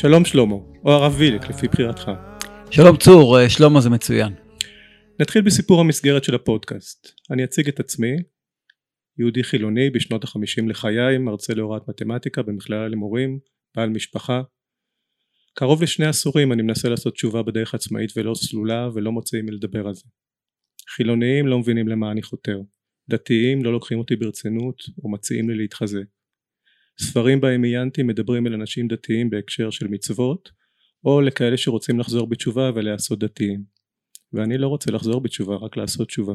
שלום שלמה, או הרב וילק, לפי בחירתך. שלום צור, אה, שלמה זה מצוין. נתחיל בסיפור המסגרת של הפודקאסט. אני אציג את עצמי, יהודי חילוני בשנות החמישים לחיי, מרצה להוראת מתמטיקה במכללה למורים, בעל משפחה. קרוב לשני עשורים אני מנסה לעשות תשובה בדרך עצמאית ולא סלולה ולא מוצא עם מי לדבר על זה. חילוניים לא מבינים למה אני חותר. דתיים לא לוקחים אותי ברצינות או מציעים לי להתחזק. ספרים בהם עיינתי מדברים אל אנשים דתיים בהקשר של מצוות או לכאלה שרוצים לחזור בתשובה ולעשות דתיים. ואני לא רוצה לחזור בתשובה רק לעשות תשובה.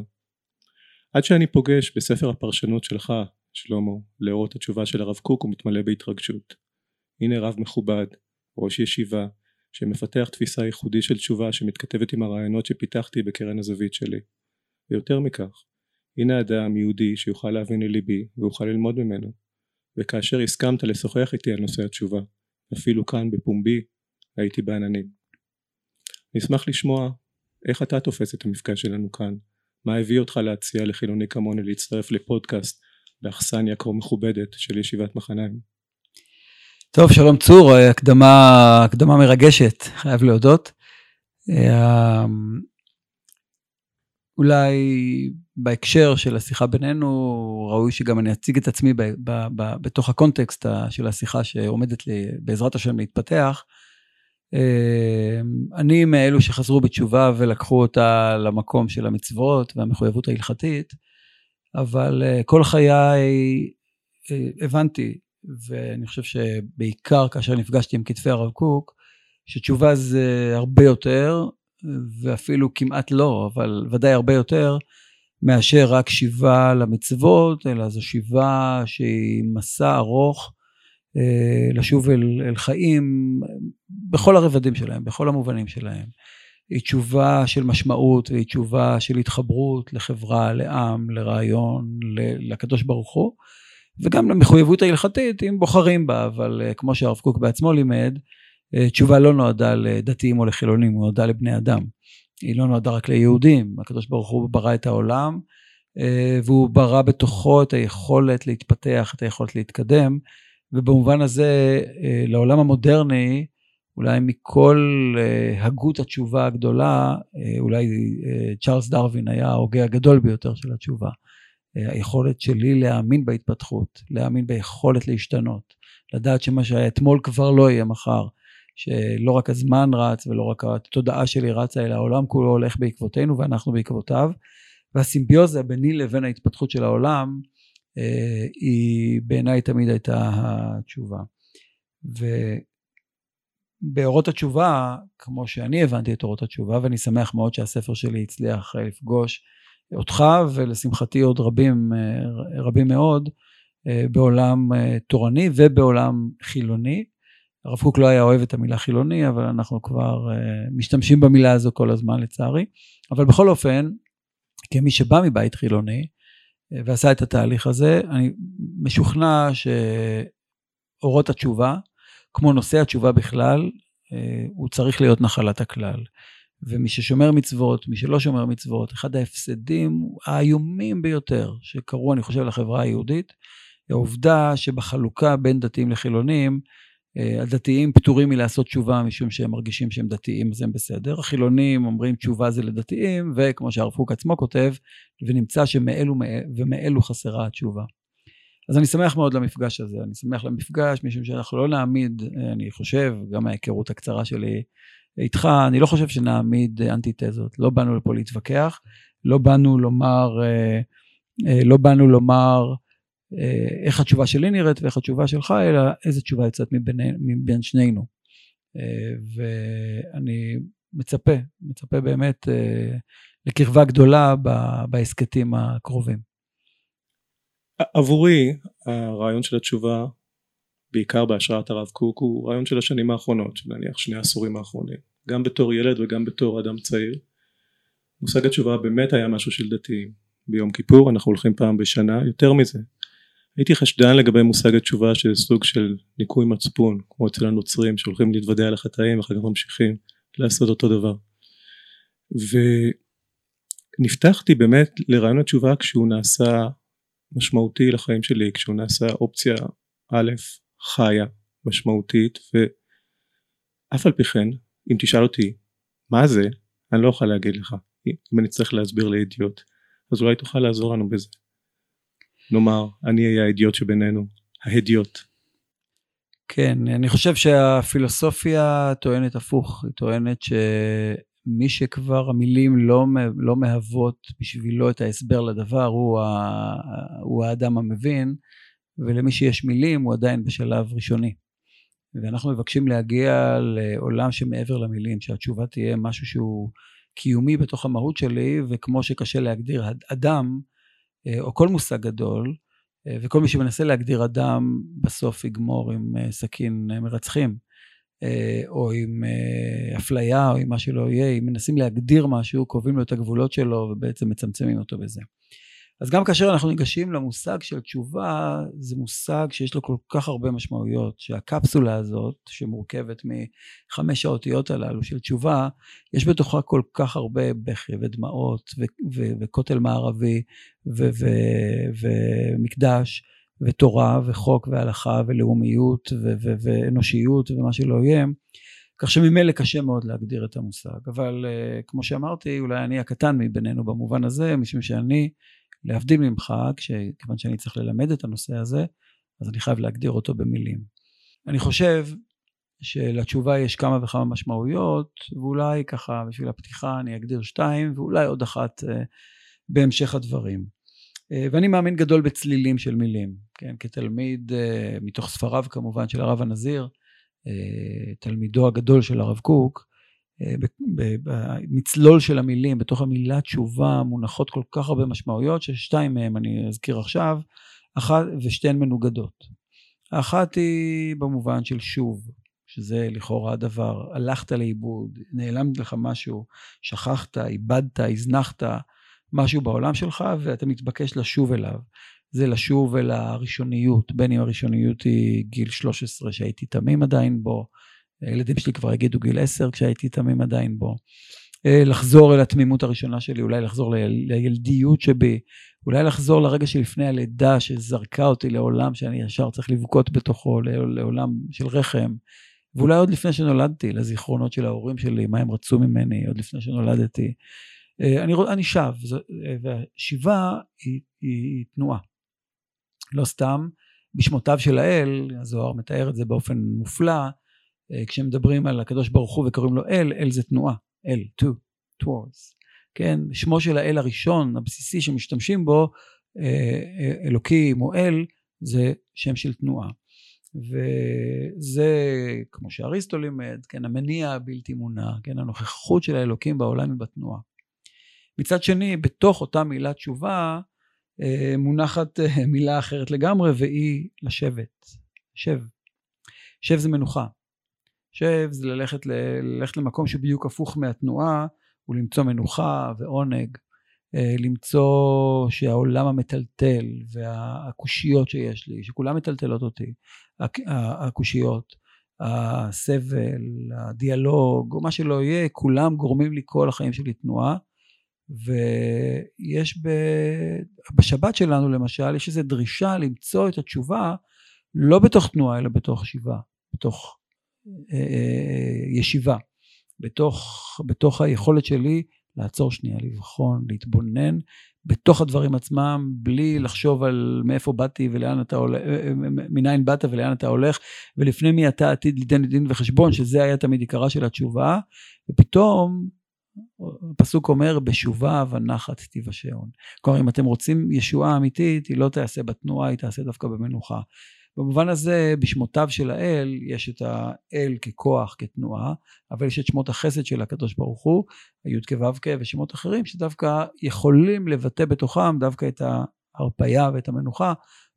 עד שאני פוגש בספר הפרשנות שלך שלמה לאורות התשובה של הרב קוק ומתמלא בהתרגשות. הנה רב מכובד ראש ישיבה שמפתח תפיסה ייחודית של תשובה שמתכתבת עם הרעיונות שפיתחתי בקרן הזווית שלי. ויותר מכך הנה אדם יהודי שיוכל להבין לליבי ויוכל ללמוד ממנו וכאשר הסכמת לשוחח איתי על נושא התשובה אפילו כאן בפומבי הייתי בעננים. נשמח לשמוע איך אתה תופס את המפגש שלנו כאן מה הביא אותך להציע לחילוני כמוני להצטרף לפודקאסט באכסניה כה מכובדת של ישיבת מחניים. טוב שלום צור הקדמה הקדמה מרגשת חייב להודות אה, אולי בהקשר של השיחה בינינו, ראוי שגם אני אציג את עצמי ב, ב, ב, בתוך הקונטקסט של השיחה שעומדת לי, בעזרת השם להתפתח. אמ, אני מאלו שחזרו בתשובה ולקחו אותה למקום של המצוות והמחויבות ההלכתית, אבל אה, כל חיי אה, הבנתי, ואני חושב שבעיקר כאשר נפגשתי עם כתפי הרב קוק, שתשובה זה הרבה יותר, ואפילו כמעט לא, אבל ודאי הרבה יותר, מאשר רק שיבה למצוות, אלא זו שיבה שהיא מסע ארוך אה, לשוב אל, אל חיים בכל הרבדים שלהם, בכל המובנים שלהם. היא תשובה של משמעות והיא תשובה של התחברות לחברה, לעם, לרעיון, לקדוש ברוך הוא, וגם למחויבות ההלכתית אם בוחרים בה, אבל אה, כמו שהרב קוק בעצמו לימד, אה, תשובה לא נועדה לדתיים או לחילונים, היא נועדה לבני אדם. היא לא נועדה רק ליהודים, הקדוש ברוך הוא ברא את העולם אה, והוא ברא בתוכו את היכולת להתפתח, את היכולת להתקדם, ובמובן הזה אה, לעולם המודרני, אולי מכל הגות התשובה הגדולה, אולי צ'ארלס דרווין היה ההוגה הגדול ביותר של התשובה. היכולת שלי להאמין בהתפתחות, להאמין ביכולת להשתנות, לדעת שמה שהיה אתמול כבר לא יהיה מחר, שלא רק הזמן רץ ולא רק התודעה שלי רצה, אלא העולם כולו הולך בעקבותינו ואנחנו בעקבותיו. והסימביוזה ביני לבין ההתפתחות של העולם, אה, היא בעיניי תמיד הייתה התשובה. ובאורות התשובה, כמו שאני הבנתי את אורות התשובה, ואני שמח מאוד שהספר שלי הצליח לפגוש אותך, ולשמחתי עוד רבים, אה, רבים מאוד, אה, בעולם תורני ובעולם חילוני. הרב קוק לא היה אוהב את המילה חילוני, אבל אנחנו כבר uh, משתמשים במילה הזו כל הזמן לצערי. אבל בכל אופן, כמי שבא מבית חילוני uh, ועשה את התהליך הזה, אני משוכנע שאורות התשובה, כמו נושא התשובה בכלל, uh, הוא צריך להיות נחלת הכלל. ומי ששומר מצוות, מי שלא שומר מצוות, אחד ההפסדים האיומים ביותר שקרו, אני חושב, לחברה היהודית, היא העובדה שבחלוקה בין דתיים לחילונים, הדתיים פטורים מלעשות תשובה משום שהם מרגישים שהם דתיים אז הם בסדר. החילונים אומרים תשובה זה לדתיים וכמו שהרב קוק עצמו כותב ונמצא שמאלו ומאלו חסרה התשובה. אז אני שמח מאוד למפגש הזה, אני שמח למפגש משום שאנחנו לא נעמיד, אני חושב, גם מההיכרות הקצרה שלי איתך, אני לא חושב שנעמיד אנטיתזות, לא באנו לפה להתווכח, לא באנו לומר, אה, אה, לא באנו לומר אה, איך התשובה שלי נראית ואיך התשובה שלך, אלא איזה תשובה יוצאת מבין, מבין שנינו. אה, ואני מצפה, מצפה באמת אה, לקרבה גדולה בהסכתים הקרובים. עבורי הרעיון של התשובה בעיקר בהשראת הרב קוק הוא רעיון של השנים האחרונות של נניח שני העשורים האחרונים גם בתור ילד וגם בתור אדם צעיר מושג התשובה באמת היה משהו של דתיים ביום כיפור אנחנו הולכים פעם בשנה יותר מזה הייתי חשדן לגבי מושג התשובה שזה סוג של ניקוי מצפון כמו אצל הנוצרים שהולכים להתוודע על החטאים ואחר כך ממשיכים לעשות אותו דבר ונפתחתי באמת לרעיון התשובה כשהוא נעשה משמעותי לחיים שלי כשהוא נעשה אופציה א' חיה משמעותית אף על פי כן, אם תשאל אותי מה זה, אני לא אוכל להגיד לך. אם אני צריך להסביר לאידיוט, אז אולי תוכל לעזור לנו בזה. נאמר, אני אהיה האידיוט שבינינו, ההדיוט. כן, אני חושב שהפילוסופיה טוענת הפוך, היא טוענת שמי שכבר המילים לא, לא מהוות בשבילו את ההסבר לדבר הוא, ה, הוא האדם המבין, ולמי שיש מילים הוא עדיין בשלב ראשוני. ואנחנו מבקשים להגיע לעולם שמעבר למילים, שהתשובה תהיה משהו שהוא קיומי בתוך המהות שלי, וכמו שקשה להגדיר אדם, או כל מושג גדול, אה, וכל מי שמנסה להגדיר אדם, בסוף יגמור עם אה, סכין מרצחים, או עם אפליה, או עם מה שלא יהיה. אם מנסים להגדיר משהו, קובעים לו את הגבולות שלו, ובעצם מצמצמים אותו בזה. אז גם כאשר אנחנו ניגשים למושג של תשובה, זה מושג שיש לו כל כך הרבה משמעויות, שהקפסולה הזאת, שמורכבת מחמש האותיות הללו של תשובה, יש בתוכה כל כך הרבה בכי ודמעות וכותל מערבי ומקדש ותורה וחוק והלכה ולאומיות ואנושיות ומה שלא יהיה. כך שממילא קשה מאוד להגדיר את המושג. אבל uh, כמו שאמרתי, אולי אני הקטן מבינינו במובן הזה, משום שאני להבדיל ממך, כיוון שאני צריך ללמד את הנושא הזה, אז אני חייב להגדיר אותו במילים. אני חושב שלתשובה יש כמה וכמה משמעויות, ואולי ככה בשביל הפתיחה אני אגדיר שתיים, ואולי עוד אחת אה, בהמשך הדברים. אה, ואני מאמין גדול בצלילים של מילים, כן, כתלמיד אה, מתוך ספריו כמובן של הרב הנזיר, תלמידו הגדול של הרב קוק, במצלול של המילים, בתוך המילה תשובה מונחות כל כך הרבה משמעויות, ששתיים מהן אני אזכיר עכשיו, אחת, ושתיהן מנוגדות. האחת היא במובן של שוב, שזה לכאורה הדבר, הלכת לאיבוד, נעלמת לך משהו, שכחת, איבדת, הזנחת משהו בעולם שלך, ואתה מתבקש לשוב אליו. זה לשוב אל הראשוניות, בין אם הראשוניות היא גיל 13 שהייתי תמים עדיין בו, הילדים שלי כבר יגידו גיל עשר כשהייתי תמים עדיין בו. אה, לחזור אל התמימות הראשונה שלי, אולי לחזור לילדיות שבי, אולי לחזור לרגע שלפני הלידה שזרקה אותי לעולם שאני ישר צריך לבכות בתוכו, לעולם של רחם, ואולי עוד לפני שנולדתי, לזיכרונות של ההורים שלי, מה הם רצו ממני עוד לפני שנולדתי. אה, אני, אני שב, אה, והשיבה היא, היא, תנועה. לא סתם, בשמותיו של האל, הזוהר מתאר את זה באופן מופלא, כשמדברים על הקדוש ברוך הוא וקוראים לו אל, אל זה תנועה, אל, to, towards, כן, שמו של האל הראשון, הבסיסי שמשתמשים בו, אה, אה, אלוקים או אל, זה שם של תנועה. וזה, כמו שאריסטו לימד, כן, המניע הבלתי מונע, כן, הנוכחות של האלוקים בעולם היא בתנועה. מצד שני, בתוך אותה מילה תשובה, מונחת מילה אחרת לגמרי, והיא לשבת. שב. שב זה מנוחה. שב זה ללכת, ללכת למקום שבדיוק הפוך מהתנועה, ולמצוא מנוחה ועונג, אה, למצוא שהעולם המטלטל והקושיות שיש לי, שכולם מטלטלות אותי, הקושיות, הסבל, הדיאלוג, או מה שלא יהיה, כולם גורמים לי כל החיים שלי תנועה. ויש ב... בשבת שלנו למשל, יש איזו דרישה למצוא את התשובה לא בתוך תנועה, אלא בתוך שיבה, בתוך ישיבה, בתוך, בתוך היכולת שלי לעצור שנייה, לבחון, להתבונן בתוך הדברים עצמם, בלי לחשוב על מאיפה באתי ולאן אתה הולך, אה, מניין באת ולאן אתה הולך, ולפני מי אתה עתיד ליתן דין וחשבון, שזה היה תמיד עיקרה של התשובה, ופתאום הפסוק אומר, בשובה ונחת תיוושעון. כלומר, אם אתם רוצים ישועה אמיתית, היא לא תעשה בתנועה, היא תעשה דווקא במנוחה. במובן הזה בשמותיו של האל יש את האל ככוח, כתנועה, אבל יש את שמות החסד של הקדוש ברוך הוא, הי"ק ו"ק ושמות אחרים שדווקא יכולים לבטא בתוכם דווקא את ההרפייה ואת המנוחה,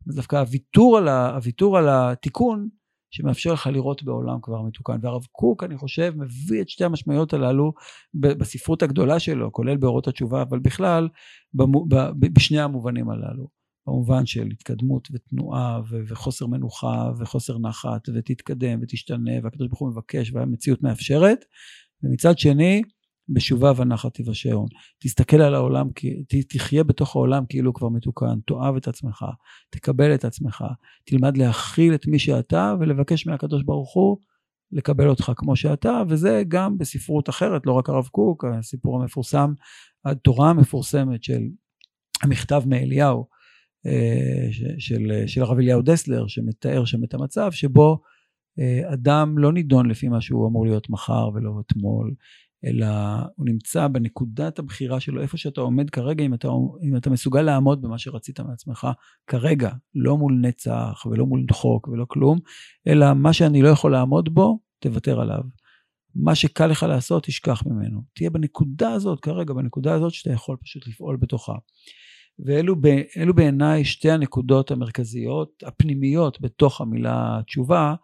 ודווקא הוויתור על, ה, הוויתור על התיקון שמאפשר לך לראות בעולם כבר מתוקן. והרב קוק, אני חושב, מביא את שתי המשמעויות הללו בספרות הגדולה שלו, כולל באורות התשובה, אבל בכלל בשני המובנים הללו. במובן של התקדמות ותנועה ו- וחוסר מנוחה וחוסר נחת ותתקדם ותשתנה והקדוש ברוך הוא מבקש והמציאות מאפשרת. ומצד שני בשובה ונחת תיוושעון. תסתכל על העולם תחיה בתוך העולם כאילו כבר מתוקן. תאהב את עצמך תקבל את עצמך תלמד להכיל את מי שאתה ולבקש מהקדוש ברוך הוא לקבל אותך כמו שאתה, וזה גם בספרות אחרת, לא רק הרב קוק, הסיפור המפורסם, התורה המפורסמת של המכתב מאליהו, של, של הרב אליהו דסלר, שמתאר שם את המצב שבו אה, אדם לא נידון לפי מה שהוא אמור להיות מחר ולא אתמול, אלא הוא נמצא בנקודת הבחירה שלו, איפה שאתה עומד כרגע, אם אתה, אם אתה מסוגל לעמוד במה שרצית מעצמך כרגע, לא מול נצח ולא מול חוק ולא כלום, אלא מה שאני לא יכול לעמוד בו, תוותר עליו. מה שקל לך לעשות, תשכח ממנו. תהיה בנקודה הזאת, כרגע, בנקודה הזאת שאתה יכול פשוט לפעול בתוכה. ואלו בעיניי שתי הנקודות המרכזיות, הפנימיות בתוך המילה תשובה,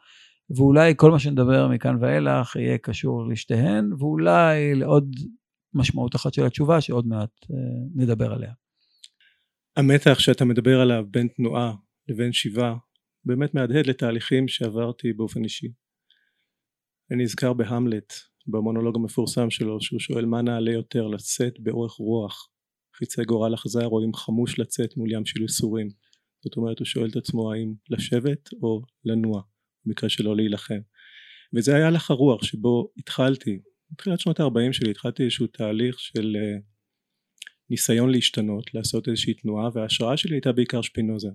ואולי כל מה שנדבר מכאן ואילך יהיה קשור לשתיהן, ואולי לעוד משמעות אחת של התשובה שעוד מעט אה, נדבר עליה. המתח שאתה מדבר עליו בין תנועה לבין שיבה באמת מהדהד לתהליכים שעברתי באופן אישי. אני נזכר בהמלט במונולוג המפורסם שלו שהוא שואל מה נעלה יותר לצאת באורך רוח חיצי גורל אכזר או אם חמוש לצאת מול ים של ייסורים. זאת אומרת הוא שואל את עצמו האם לשבת או לנוע במקרה שלא להילחם. וזה היה לך הרוח שבו התחלתי בתחילת שנות ה-40 שלי התחלתי איזשהו תהליך של uh, ניסיון להשתנות לעשות איזושהי תנועה וההשראה שלי הייתה בעיקר שפינוזה.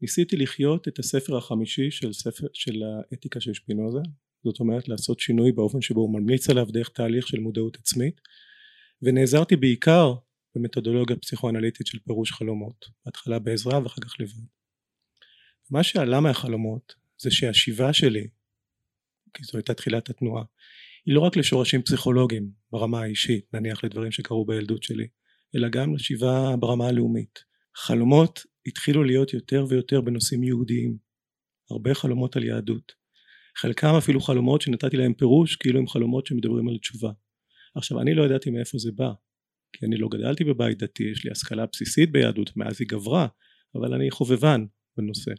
ניסיתי לחיות את הספר החמישי של, ספר, של האתיקה של שפינוזה זאת אומרת לעשות שינוי באופן שבו הוא ממליץ עליו דרך תהליך של מודעות עצמית ונעזרתי בעיקר במתודולוגיה פסיכואנליטית של פירוש חלומות בהתחלה בעזרה ואחר כך לבד. מה שעלה מהחלומות זה שהשיבה שלי כי זו הייתה תחילת התנועה היא לא רק לשורשים פסיכולוגיים ברמה האישית נניח לדברים שקרו בילדות שלי אלא גם לשיבה ברמה הלאומית. חלומות התחילו להיות יותר ויותר בנושאים יהודיים הרבה חלומות על יהדות. חלקם אפילו חלומות שנתתי להם פירוש כאילו הם חלומות שמדברים על תשובה. עכשיו אני לא ידעתי מאיפה זה בא כי אני לא גדלתי בבית דתי יש לי השכלה בסיסית ביהדות מאז היא גברה אבל אני חובבן בנושא.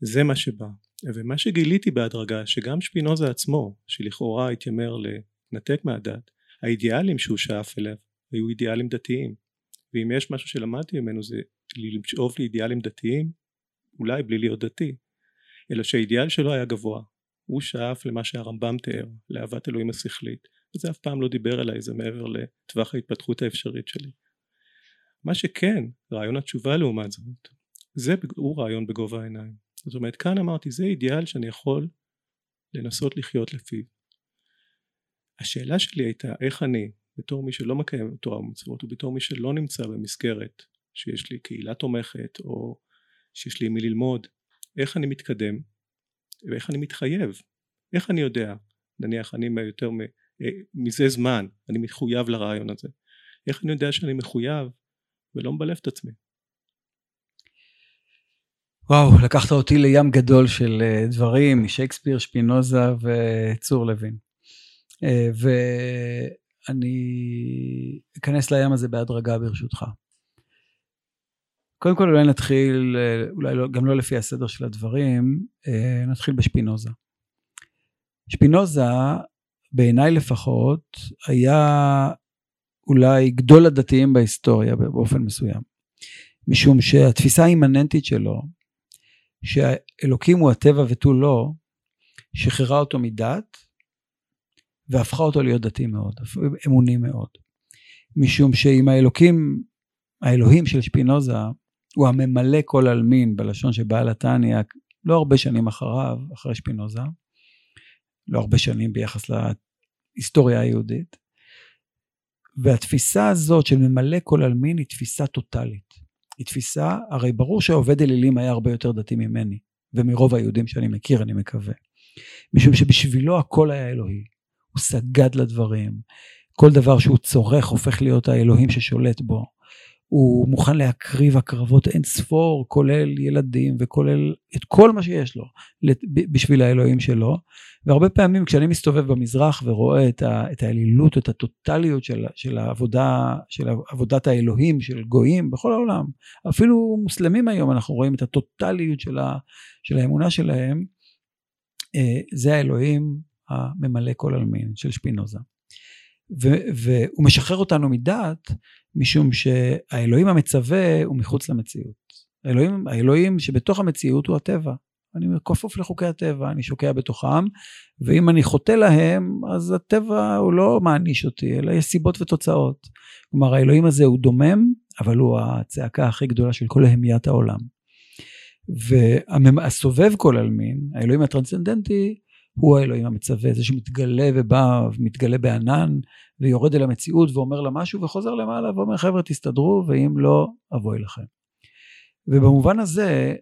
זה מה שבא. ומה שגיליתי בהדרגה שגם שפינוזה עצמו שלכאורה התיימר לנתק מהדת האידיאלים שהוא שאף אליו היו אידיאלים דתיים. ואם יש משהו שלמדתי ממנו זה לשאוף לאידיאלים דתיים אולי בלי להיות דתי אלא שהאידיאל שלו היה גבוה. הוא שאף למה שהרמב"ם תיאר לאהבת אלוהים השכלית וזה אף פעם לא דיבר אליי זה מעבר לטווח ההתפתחות האפשרית שלי. מה שכן רעיון התשובה לעומת זאת זה הוא רעיון בגובה העיניים. זאת אומרת כאן אמרתי זה אידיאל שאני יכול לנסות לחיות לפיו. השאלה שלי הייתה איך אני בתור מי שלא מקיים תורה ומצוות ובתור מי שלא נמצא במסגרת שיש לי קהילה תומכת או שיש לי מי ללמוד איך אני מתקדם ואיך אני מתחייב? איך אני יודע? נניח אני יותר מזה זמן אני מחויב לרעיון הזה. איך אני יודע שאני מחויב ולא מבלף את עצמי? וואו לקחת אותי לים גדול של אה, דברים משייקספיר שפינוזה וצור לוין. אה, ואני אכנס לים הזה בהדרגה ברשותך. קודם כל אולי נתחיל, אולי לא, גם לא לפי הסדר של הדברים, נתחיל בשפינוזה. שפינוזה בעיניי לפחות, היה אולי גדול הדתיים בהיסטוריה באופן מסוים. משום שהתפיסה האימננטית שלו, שהאלוקים הוא הטבע ותו לא, שחררה אותו מדת והפכה אותו להיות דתי מאוד, אמוני מאוד. משום שאם האלוקים, האלוהים של שפינוזה, הוא הממלא כל עלמין בלשון שבעל התניא לא הרבה שנים אחריו, אחרי שפינוזה, לא הרבה שנים ביחס להיסטוריה היהודית. והתפיסה הזאת של ממלא כל עלמין היא תפיסה טוטאלית. היא תפיסה, הרי ברור שהעובד אלילים היה הרבה יותר דתי ממני, ומרוב היהודים שאני מכיר, אני מקווה. משום שבשבילו הכל היה אלוהי. הוא סגד לדברים. כל דבר שהוא צורך הופך להיות האלוהים ששולט בו. הוא מוכן להקריב הקרבות אין ספור, כולל ילדים וכולל את כל מה שיש לו בשביל האלוהים שלו. והרבה פעמים כשאני מסתובב במזרח ורואה את, ה, את האלילות, את הטוטליות של, של העבודה, של עבודת האלוהים, של גויים בכל העולם, אפילו מוסלמים היום אנחנו רואים את הטוטליות של, ה, של האמונה שלהם, אה, זה האלוהים הממלא כל עלמין של שפינוזה. והוא משחרר אותנו מדעת משום שהאלוהים המצווה הוא מחוץ למציאות. האלוהים, האלוהים שבתוך המציאות הוא הטבע. אני כפוף לחוקי הטבע, אני שוקע בתוכם, ואם אני חוטא להם, אז הטבע הוא לא מעניש אותי, אלא יש סיבות ותוצאות. כלומר, האלוהים הזה הוא דומם, אבל הוא הצעקה הכי גדולה של כל המיית העולם. והסובב כל עלמין, האלוהים הטרנסצנדנטי, הוא האלוהים המצווה, זה שמתגלה ובא, מתגלה בענן, ויורד אל המציאות ואומר לה משהו, וחוזר למעלה ואומר, חבר'ה, תסתדרו, ואם לא, אבוי לכם. ובמובן הזה,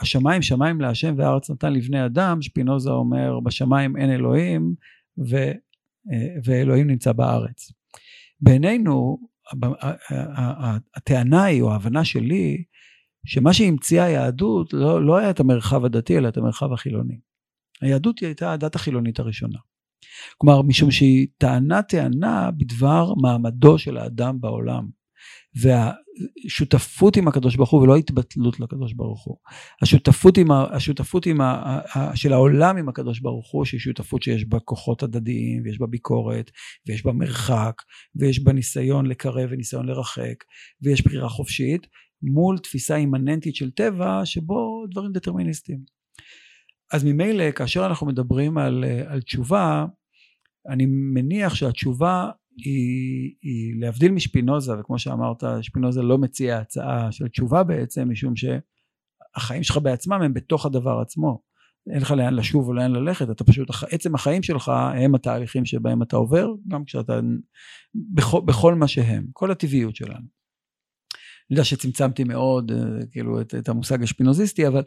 השמיים שמיים להשם והארץ נתן לבני אדם, שפינוזה אומר, בשמיים אין אלוהים, ו, ואלוהים נמצא בארץ. בעינינו, הטענה היא, או ההבנה שלי, שמה שהמציאה היהדות לא, לא היה את המרחב הדתי, אלא את המרחב החילוני. היהדות היא הייתה הדת החילונית הראשונה. כלומר, משום שהיא טענה טענה בדבר מעמדו של האדם בעולם. והשותפות עם הקדוש ברוך הוא ולא התבטלות לקדוש ברוך הוא. השותפות, עם, השותפות עם ה, של העולם עם הקדוש ברוך הוא שהיא שותפות שיש בה כוחות הדדיים ויש בה ביקורת ויש בה מרחק ויש בה ניסיון לקרב וניסיון לרחק ויש בחירה חופשית מול תפיסה אימננטית של טבע שבו דברים דטרמיניסטיים. אז ממילא כאשר אנחנו מדברים על, על תשובה אני מניח שהתשובה היא, היא להבדיל משפינוזה וכמו שאמרת שפינוזה לא מציע הצעה של תשובה בעצם משום שהחיים שלך בעצמם הם בתוך הדבר עצמו אין לך לאן לשוב או לאן ללכת אתה פשוט עצם החיים שלך הם התהליכים שבהם אתה עובר גם כשאתה בכל, בכל מה שהם כל הטבעיות שלנו. אני יודע שצמצמתי מאוד אה, כאילו את, את המושג השפינוזיסטי אבל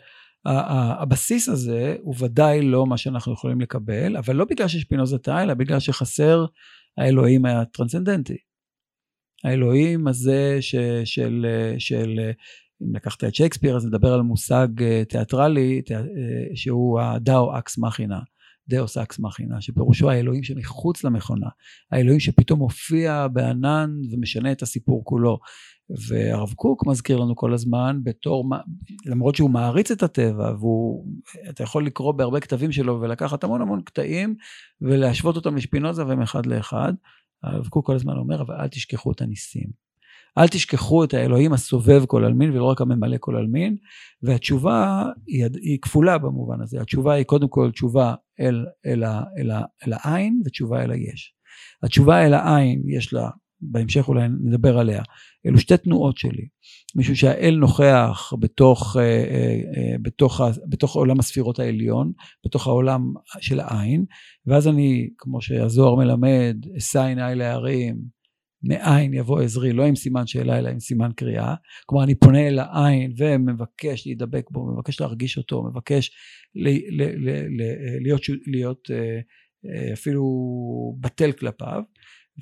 הבסיס הזה הוא ודאי לא מה שאנחנו יכולים לקבל אבל לא בגלל ששפינוזה טעה אלא בגלל שחסר האלוהים הטרנסצנדנטי. האלוהים הזה ש, של, של, אם לקחת את שייקספיר אז נדבר על מושג אה, תיאטרלי אה, שהוא ה deo ex machina, deus ex machina, שפירושו האלוהים שמחוץ למכונה, האלוהים שפתאום מופיע בענן ומשנה את הסיפור כולו. והרב קוק מזכיר לנו כל הזמן בתור, למרות שהוא מעריץ את הטבע והוא, אתה יכול לקרוא בהרבה כתבים שלו ולקחת המון המון קטעים ולהשוות אותם לשפינוזה והם אחד לאחד, הרב קוק כל הזמן אומר אבל אל תשכחו את הניסים. אל תשכחו את האלוהים הסובב כל עלמין ולא רק הממלא כל עלמין והתשובה היא, היא כפולה במובן הזה התשובה היא קודם כל תשובה אל, אל, אל, אל, אל העין ותשובה אל היש. התשובה אל העין יש לה בהמשך אולי נדבר עליה. אלו שתי תנועות שלי. משום שהאל נוכח בתוך, אה, אה, אה, בתוך, בתוך עולם הספירות העליון, בתוך העולם של העין, ואז אני, כמו שהזוהר מלמד, אשא עיניי להרים, מאין יבוא עזרי, לא עם סימן שאלה אלא עם סימן קריאה. כלומר אני פונה אל העין ומבקש להידבק בו, מבקש להרגיש אותו, מבקש ל, ל, ל, ל, להיות, להיות אפילו בטל כלפיו.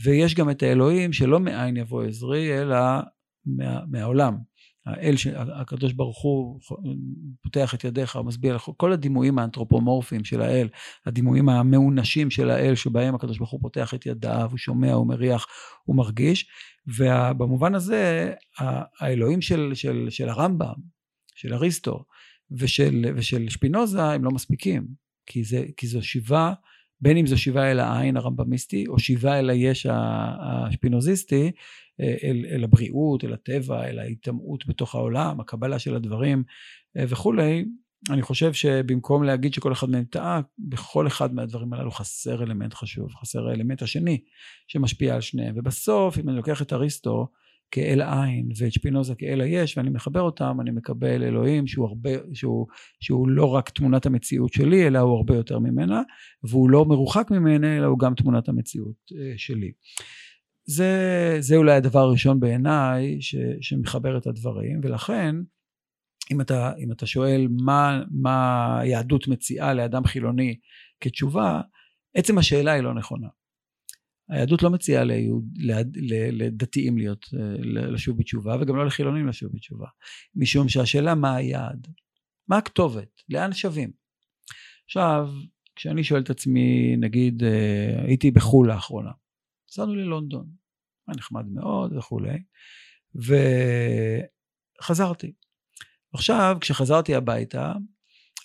ויש גם את האלוהים שלא מאין יבוא עזרי אלא מה, מהעולם. האל, הקדוש ברוך הוא פותח את ידיך, מסביר לך, כל הדימויים האנתרופומורפיים של האל, הדימויים המאונשים של האל שבהם הקדוש ברוך הוא פותח את ידיו, הוא שומע, הוא מריח, הוא מרגיש, ובמובן הזה האלוהים של, של, של הרמב"ם, של אריסטו ושל, ושל שפינוזה הם לא מספיקים, כי, זה, כי זו שיבה בין אם זו שיבה אל העין הרמב"מיסטי או שיבה אל היש השפינוזיסטי, אה, אל, אל הבריאות, אל הטבע, אל ההיטמעות בתוך העולם, הקבלה של הדברים אה, וכולי, אני חושב שבמקום להגיד שכל אחד מהם טעה, בכל אחד מהדברים הללו חסר אלמנט חשוב, חסר האלמנט השני שמשפיע על שניהם. ובסוף, אם אני לוקח את אריסטו, כאל עין ואת שפינוזה כאל היש ואני מחבר אותם אני מקבל אלוהים שהוא הרבה שהוא, שהוא לא רק תמונת המציאות שלי אלא הוא הרבה יותר ממנה והוא לא מרוחק ממנה אלא הוא גם תמונת המציאות אה, שלי. זה, זה אולי הדבר הראשון בעיניי ש, שמחבר את הדברים ולכן אם אתה, אם אתה שואל מה, מה יהדות מציעה לאדם חילוני כתשובה עצם השאלה היא לא נכונה היהדות לא מציעה ליהוד, לדתיים להיות, אה, לשוב בתשובה וגם לא לחילונים לשוב בתשובה משום שהשאלה מה היעד, מה הכתובת, לאן שווים. עכשיו כשאני שואל את עצמי נגיד אה, הייתי בחו"ל לאחרונה, נסענו ללונדון, היה נחמד מאוד וכולי וחזרתי. עכשיו כשחזרתי הביתה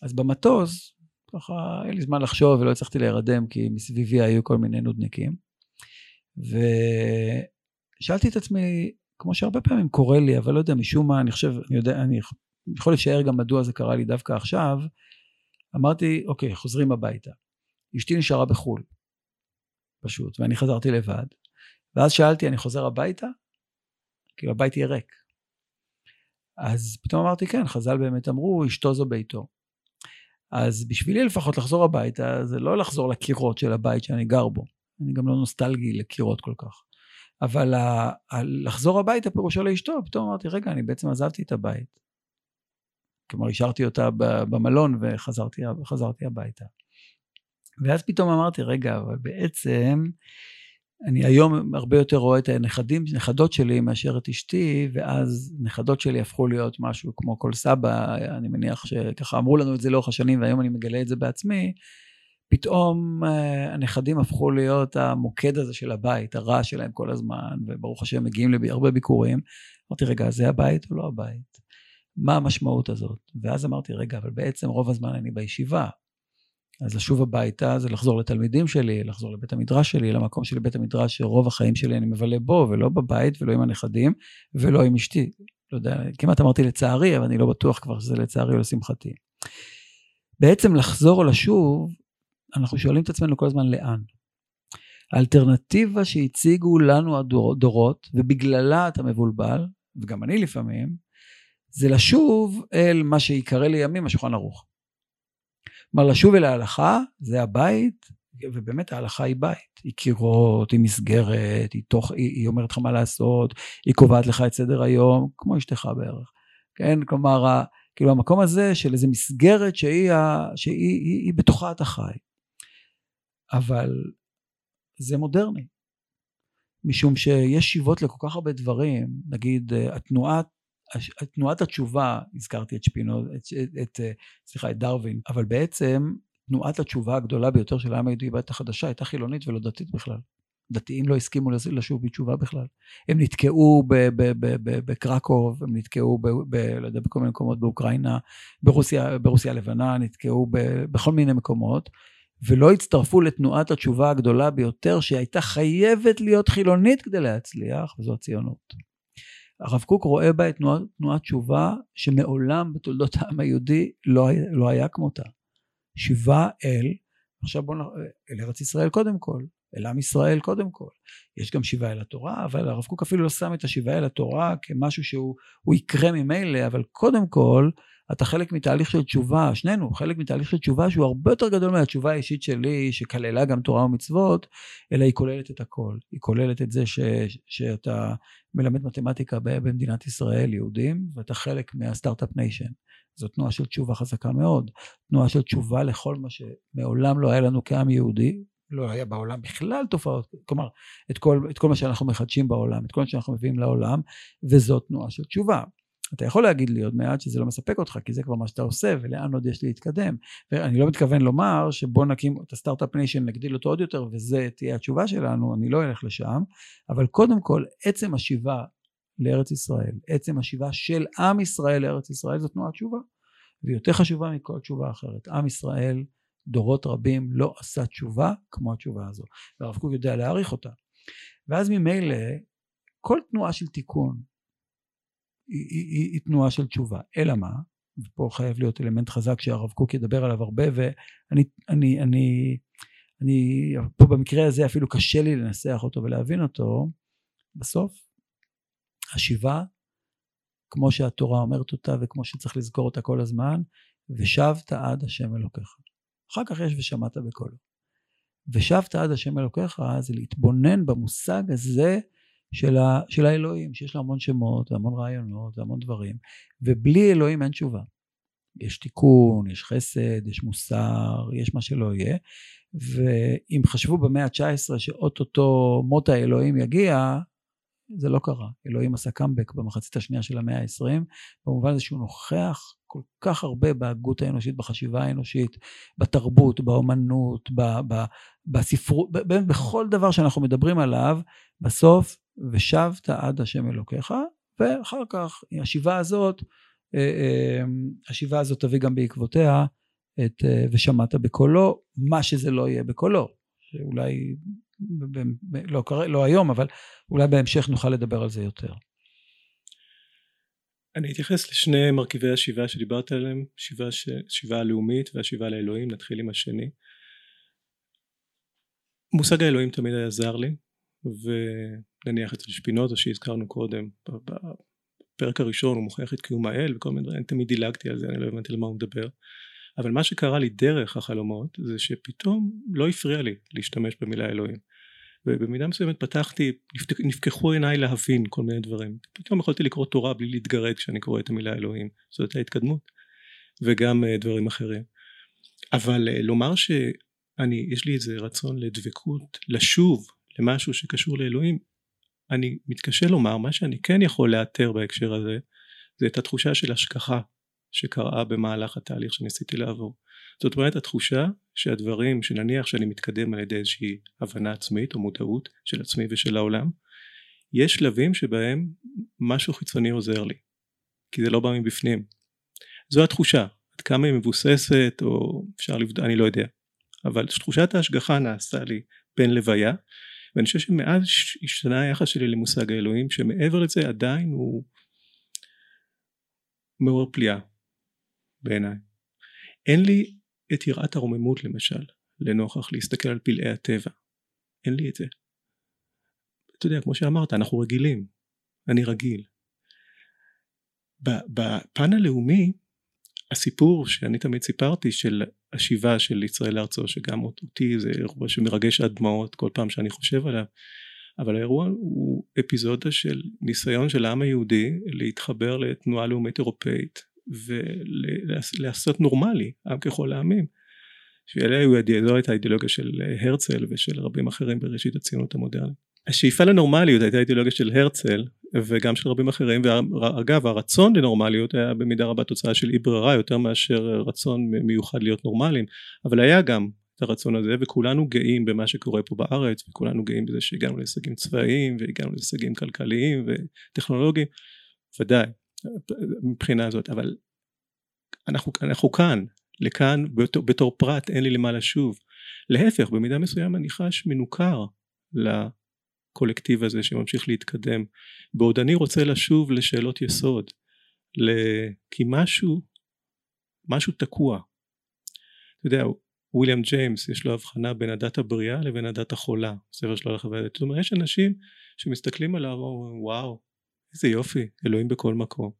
אז במטוס ככה אין לי זמן לחשוב ולא הצלחתי להירדם כי מסביבי היו כל מיני נודניקים ושאלתי את עצמי, כמו שהרבה פעמים קורה לי, אבל לא יודע, משום מה, אני חושב, אני יודע, אני יכול לשער גם מדוע זה קרה לי דווקא עכשיו, אמרתי, אוקיי, חוזרים הביתה. אשתי נשארה בחו"ל, פשוט, ואני חזרתי לבד. ואז שאלתי, אני חוזר הביתה? כאילו, הבית יהיה ריק. אז פתאום אמרתי, כן, חז"ל באמת אמרו, אשתו זו ביתו. אז בשבילי לפחות לחזור הביתה, זה לא לחזור לקירות של הבית שאני גר בו. אני גם לא נוסטלגי לקירות כל כך. אבל ה- ה- לחזור הביתה פירושו לאשתו, פתאום אמרתי, רגע, אני בעצם עזבתי את הבית. כלומר, השארתי אותה במלון וחזרתי הביתה. ואז פתאום אמרתי, רגע, אבל בעצם אני היום הרבה יותר רואה את הנכדים, נכדות שלי מאשר את אשתי, ואז נכדות שלי הפכו להיות משהו כמו כל סבא, אני מניח שככה אמרו לנו את זה לאורך השנים, והיום אני מגלה את זה בעצמי. פתאום uh, הנכדים הפכו להיות המוקד הזה של הבית, הרע שלהם כל הזמן, וברוך השם מגיעים להרבה ביקורים. אמרתי, רגע, זה הבית או לא הבית? מה המשמעות הזאת? ואז אמרתי, רגע, אבל בעצם רוב הזמן אני בישיבה. אז לשוב הביתה זה לחזור לתלמידים שלי, לחזור לבית המדרש שלי, למקום שלי בית המדרש שרוב החיים שלי אני מבלה בו, ולא בבית, ולא עם הנכדים, ולא עם אשתי. לא יודע, כמעט אמרתי לצערי, אבל אני לא בטוח כבר שזה לצערי או לשמחתי. בעצם לחזור או לשוב, אנחנו שואלים את עצמנו כל הזמן לאן. האלטרנטיבה שהציגו לנו הדורות, ובגללה אתה מבולבל, וגם אני לפעמים, זה לשוב אל מה שיקרא לימים השולחן ערוך. כלומר, לשוב אל ההלכה, זה הבית, ובאמת ההלכה היא בית. היא קירות, היא מסגרת, היא, תוך, היא, היא אומרת לך מה לעשות, היא קובעת לך את סדר היום, כמו אשתך בערך. כן? כלומר, כאילו המקום הזה של איזו מסגרת שהיא, שהיא היא, היא בתוכה אתה חי. אבל זה מודרני. משום שיש שיבות לכל כך הרבה דברים, נגיד התנועת תנועת התשובה, הזכרתי את שפינו, את, את, סליחה, את דרווין, אבל בעצם תנועת התשובה הגדולה ביותר של העם היהודי בעת החדשה הייתה חילונית ולא דתית בכלל. דתיים לא הסכימו לשוב בתשובה בכלל. הם נתקעו בקרקוב, הם נתקעו לא בכל מיני מקומות באוקראינה, ברוסיה, ברוסיה הלבנה, נתקעו בכל מיני מקומות, ולא הצטרפו לתנועת התשובה הגדולה ביותר שהייתה חייבת להיות חילונית כדי להצליח, וזו הציונות. הרב קוק רואה בה את תנועת, תנועת תשובה שמעולם בתולדות העם היהודי לא, לא היה כמותה. שיבה אל, עכשיו בואו, אל ארץ ישראל קודם כל, אל עם ישראל קודם כל. יש גם שיבה אל התורה, אבל הרב קוק אפילו לא שם את השיבה אל התורה כמשהו שהוא יקרה ממילא, אבל קודם כל, אתה חלק מתהליך של תשובה, שנינו חלק מתהליך של תשובה שהוא הרבה יותר גדול מהתשובה האישית שלי, שכללה גם תורה ומצוות, אלא היא כוללת את הכל. היא כוללת את זה ש, שאתה מלמד מתמטיקה במדינת ישראל, יהודים, ואתה חלק מה start-up nation. זו תנועה של תשובה חזקה מאוד. תנועה של תשובה לכל מה שמעולם לא היה לנו כעם יהודי, לא היה בעולם בכלל תופעות, כלומר, את כל, את כל מה שאנחנו מחדשים בעולם, את כל מה שאנחנו מביאים לעולם, וזו תנועה של תשובה. אתה יכול להגיד לי עוד מעט שזה לא מספק אותך, כי זה כבר מה שאתה עושה, ולאן עוד יש להתקדם. ואני לא מתכוון לומר שבוא נקים את ה start-up nation, נגדיל אותו עוד יותר, וזה תהיה התשובה שלנו, אני לא אלך לשם, אבל קודם כל, עצם השיבה לארץ ישראל, עצם השיבה של עם ישראל לארץ ישראל, זו תנועת תשובה. והיא יותר חשובה מכל תשובה אחרת. עם ישראל, דורות רבים, לא עשה תשובה כמו התשובה הזו. והרב קוק יודע להעריך אותה. ואז ממילא, כל תנועה של תיקון, היא, היא, היא תנועה של תשובה. אלא מה? ופה חייב להיות אלמנט חזק שהרב קוק ידבר עליו הרבה ואני אני, אני, אני פה במקרה הזה אפילו קשה לי לנסח אותו ולהבין אותו בסוף השיבה כמו שהתורה אומרת אותה וכמו שצריך לזכור אותה כל הזמן ושבת עד השם אלוקיך אחר כך יש ושמעת בקולו ושבת עד השם אלוקיך זה להתבונן במושג הזה של, ה, של האלוהים, שיש לו המון שמות והמון רעיונות והמון דברים, ובלי אלוהים אין תשובה. יש תיקון, יש חסד, יש מוסר, יש מה שלא יהיה, ואם חשבו במאה ה-19 שאו-טו-טו מות האלוהים יגיע, זה לא קרה. אלוהים עשה קאמבק במחצית השנייה של המאה ה-20, במובן הזה שהוא נוכח כל כך הרבה בהגות האנושית, בחשיבה האנושית, בתרבות, באומנות, בספרות, בכל דבר שאנחנו מדברים עליו, בסוף ושבת עד השם אלוקיך, ואחר כך השיבה הזאת, אה, אה, השיבה הזאת תביא גם בעקבותיה את אה, ושמעת בקולו, מה שזה לא יהיה בקולו, שאולי לא, לא היום, אבל אולי בהמשך נוכל לדבר על זה יותר. אני אתייחס לשני מרכיבי השיבה שדיברת עליהם, שיבה, ש... שיבה הלאומית והשיבה לאלוהים, נתחיל עם השני. מושג האלוהים תמיד היה זר לי, ונניח אצל שפינוזה שהזכרנו קודם, בפרק הראשון הוא מוכיח את קיום האל וכל מיני דברים, תמיד דילגתי על זה, אני לא הבנתי על מה הוא מדבר. אבל מה שקרה לי דרך החלומות זה שפתאום לא הפריע לי להשתמש במילה אלוהים. ובמידה מסוימת פתחתי, נפקחו עיניי להבין כל מיני דברים. פתאום יכולתי לקרוא תורה בלי להתגרד כשאני קורא את המילה אלוהים. זאת הייתה התקדמות. וגם uh, דברים אחרים. אבל uh, לומר שאני, יש לי איזה רצון לדבקות, לשוב למשהו שקשור לאלוהים, אני מתקשה לומר, מה שאני כן יכול לאתר בהקשר הזה, זה את התחושה של השגחה שקרה במהלך התהליך שניסיתי לעבור. זאת אומרת התחושה שהדברים שנניח שאני מתקדם על ידי איזושהי הבנה עצמית או מודעות של עצמי ושל העולם יש שלבים שבהם משהו חיצוני עוזר לי כי זה לא בא מבפנים זו התחושה עד כמה היא מבוססת או אפשר לבדוק אני לא יודע אבל תחושת ההשגחה נעשתה לי בין לוויה ואני חושב שמאז השתנה היחס שלי למושג האלוהים שמעבר לזה עדיין הוא מעורר פליאה בעיניי. אין לי את יראת הרוממות למשל לנוכח להסתכל על פלאי הטבע. אין לי את זה. אתה יודע כמו שאמרת אנחנו רגילים. אני רגיל. בפן הלאומי הסיפור שאני תמיד סיפרתי של השיבה של ישראל לארצו שגם אותי זה אירוע שמרגש עד דמעות כל פעם שאני חושב עליו אבל האירוע הוא אפיזודה של ניסיון של העם היהודי להתחבר לתנועה לאומית אירופאית ולעשות נורמלי עם ככל העמים שאלה היו זו הייתה האידיאולוגיה של הרצל ושל רבים אחרים בראשית הציונות המודרנית. השאיפה לנורמליות הייתה אידיאולוגיה של הרצל וגם של רבים אחרים ואגב הרצון לנורמליות היה במידה רבה תוצאה של אי ברירה יותר מאשר רצון מיוחד להיות נורמליים אבל היה גם את הרצון הזה וכולנו גאים במה שקורה פה בארץ וכולנו גאים בזה שהגענו להישגים צבאיים והגענו להישגים כלכליים וטכנולוגיים. ודאי מבחינה זאת אבל אנחנו, אנחנו כאן לכאן בתור, בתור פרט אין לי למה לשוב. להפך במידה מסוים אני חש מנוכר לקולקטיב הזה שממשיך להתקדם. בעוד אני רוצה לשוב לשאלות יסוד כי משהו משהו תקוע. אתה יודע וויליאם ג'יימס יש לו הבחנה בין הדת הבריאה לבין הדת החולה. ספר שלו על החוויה זאת אומרת יש אנשים שמסתכלים עליו ואומרים וואו איזה יופי אלוהים בכל מקום.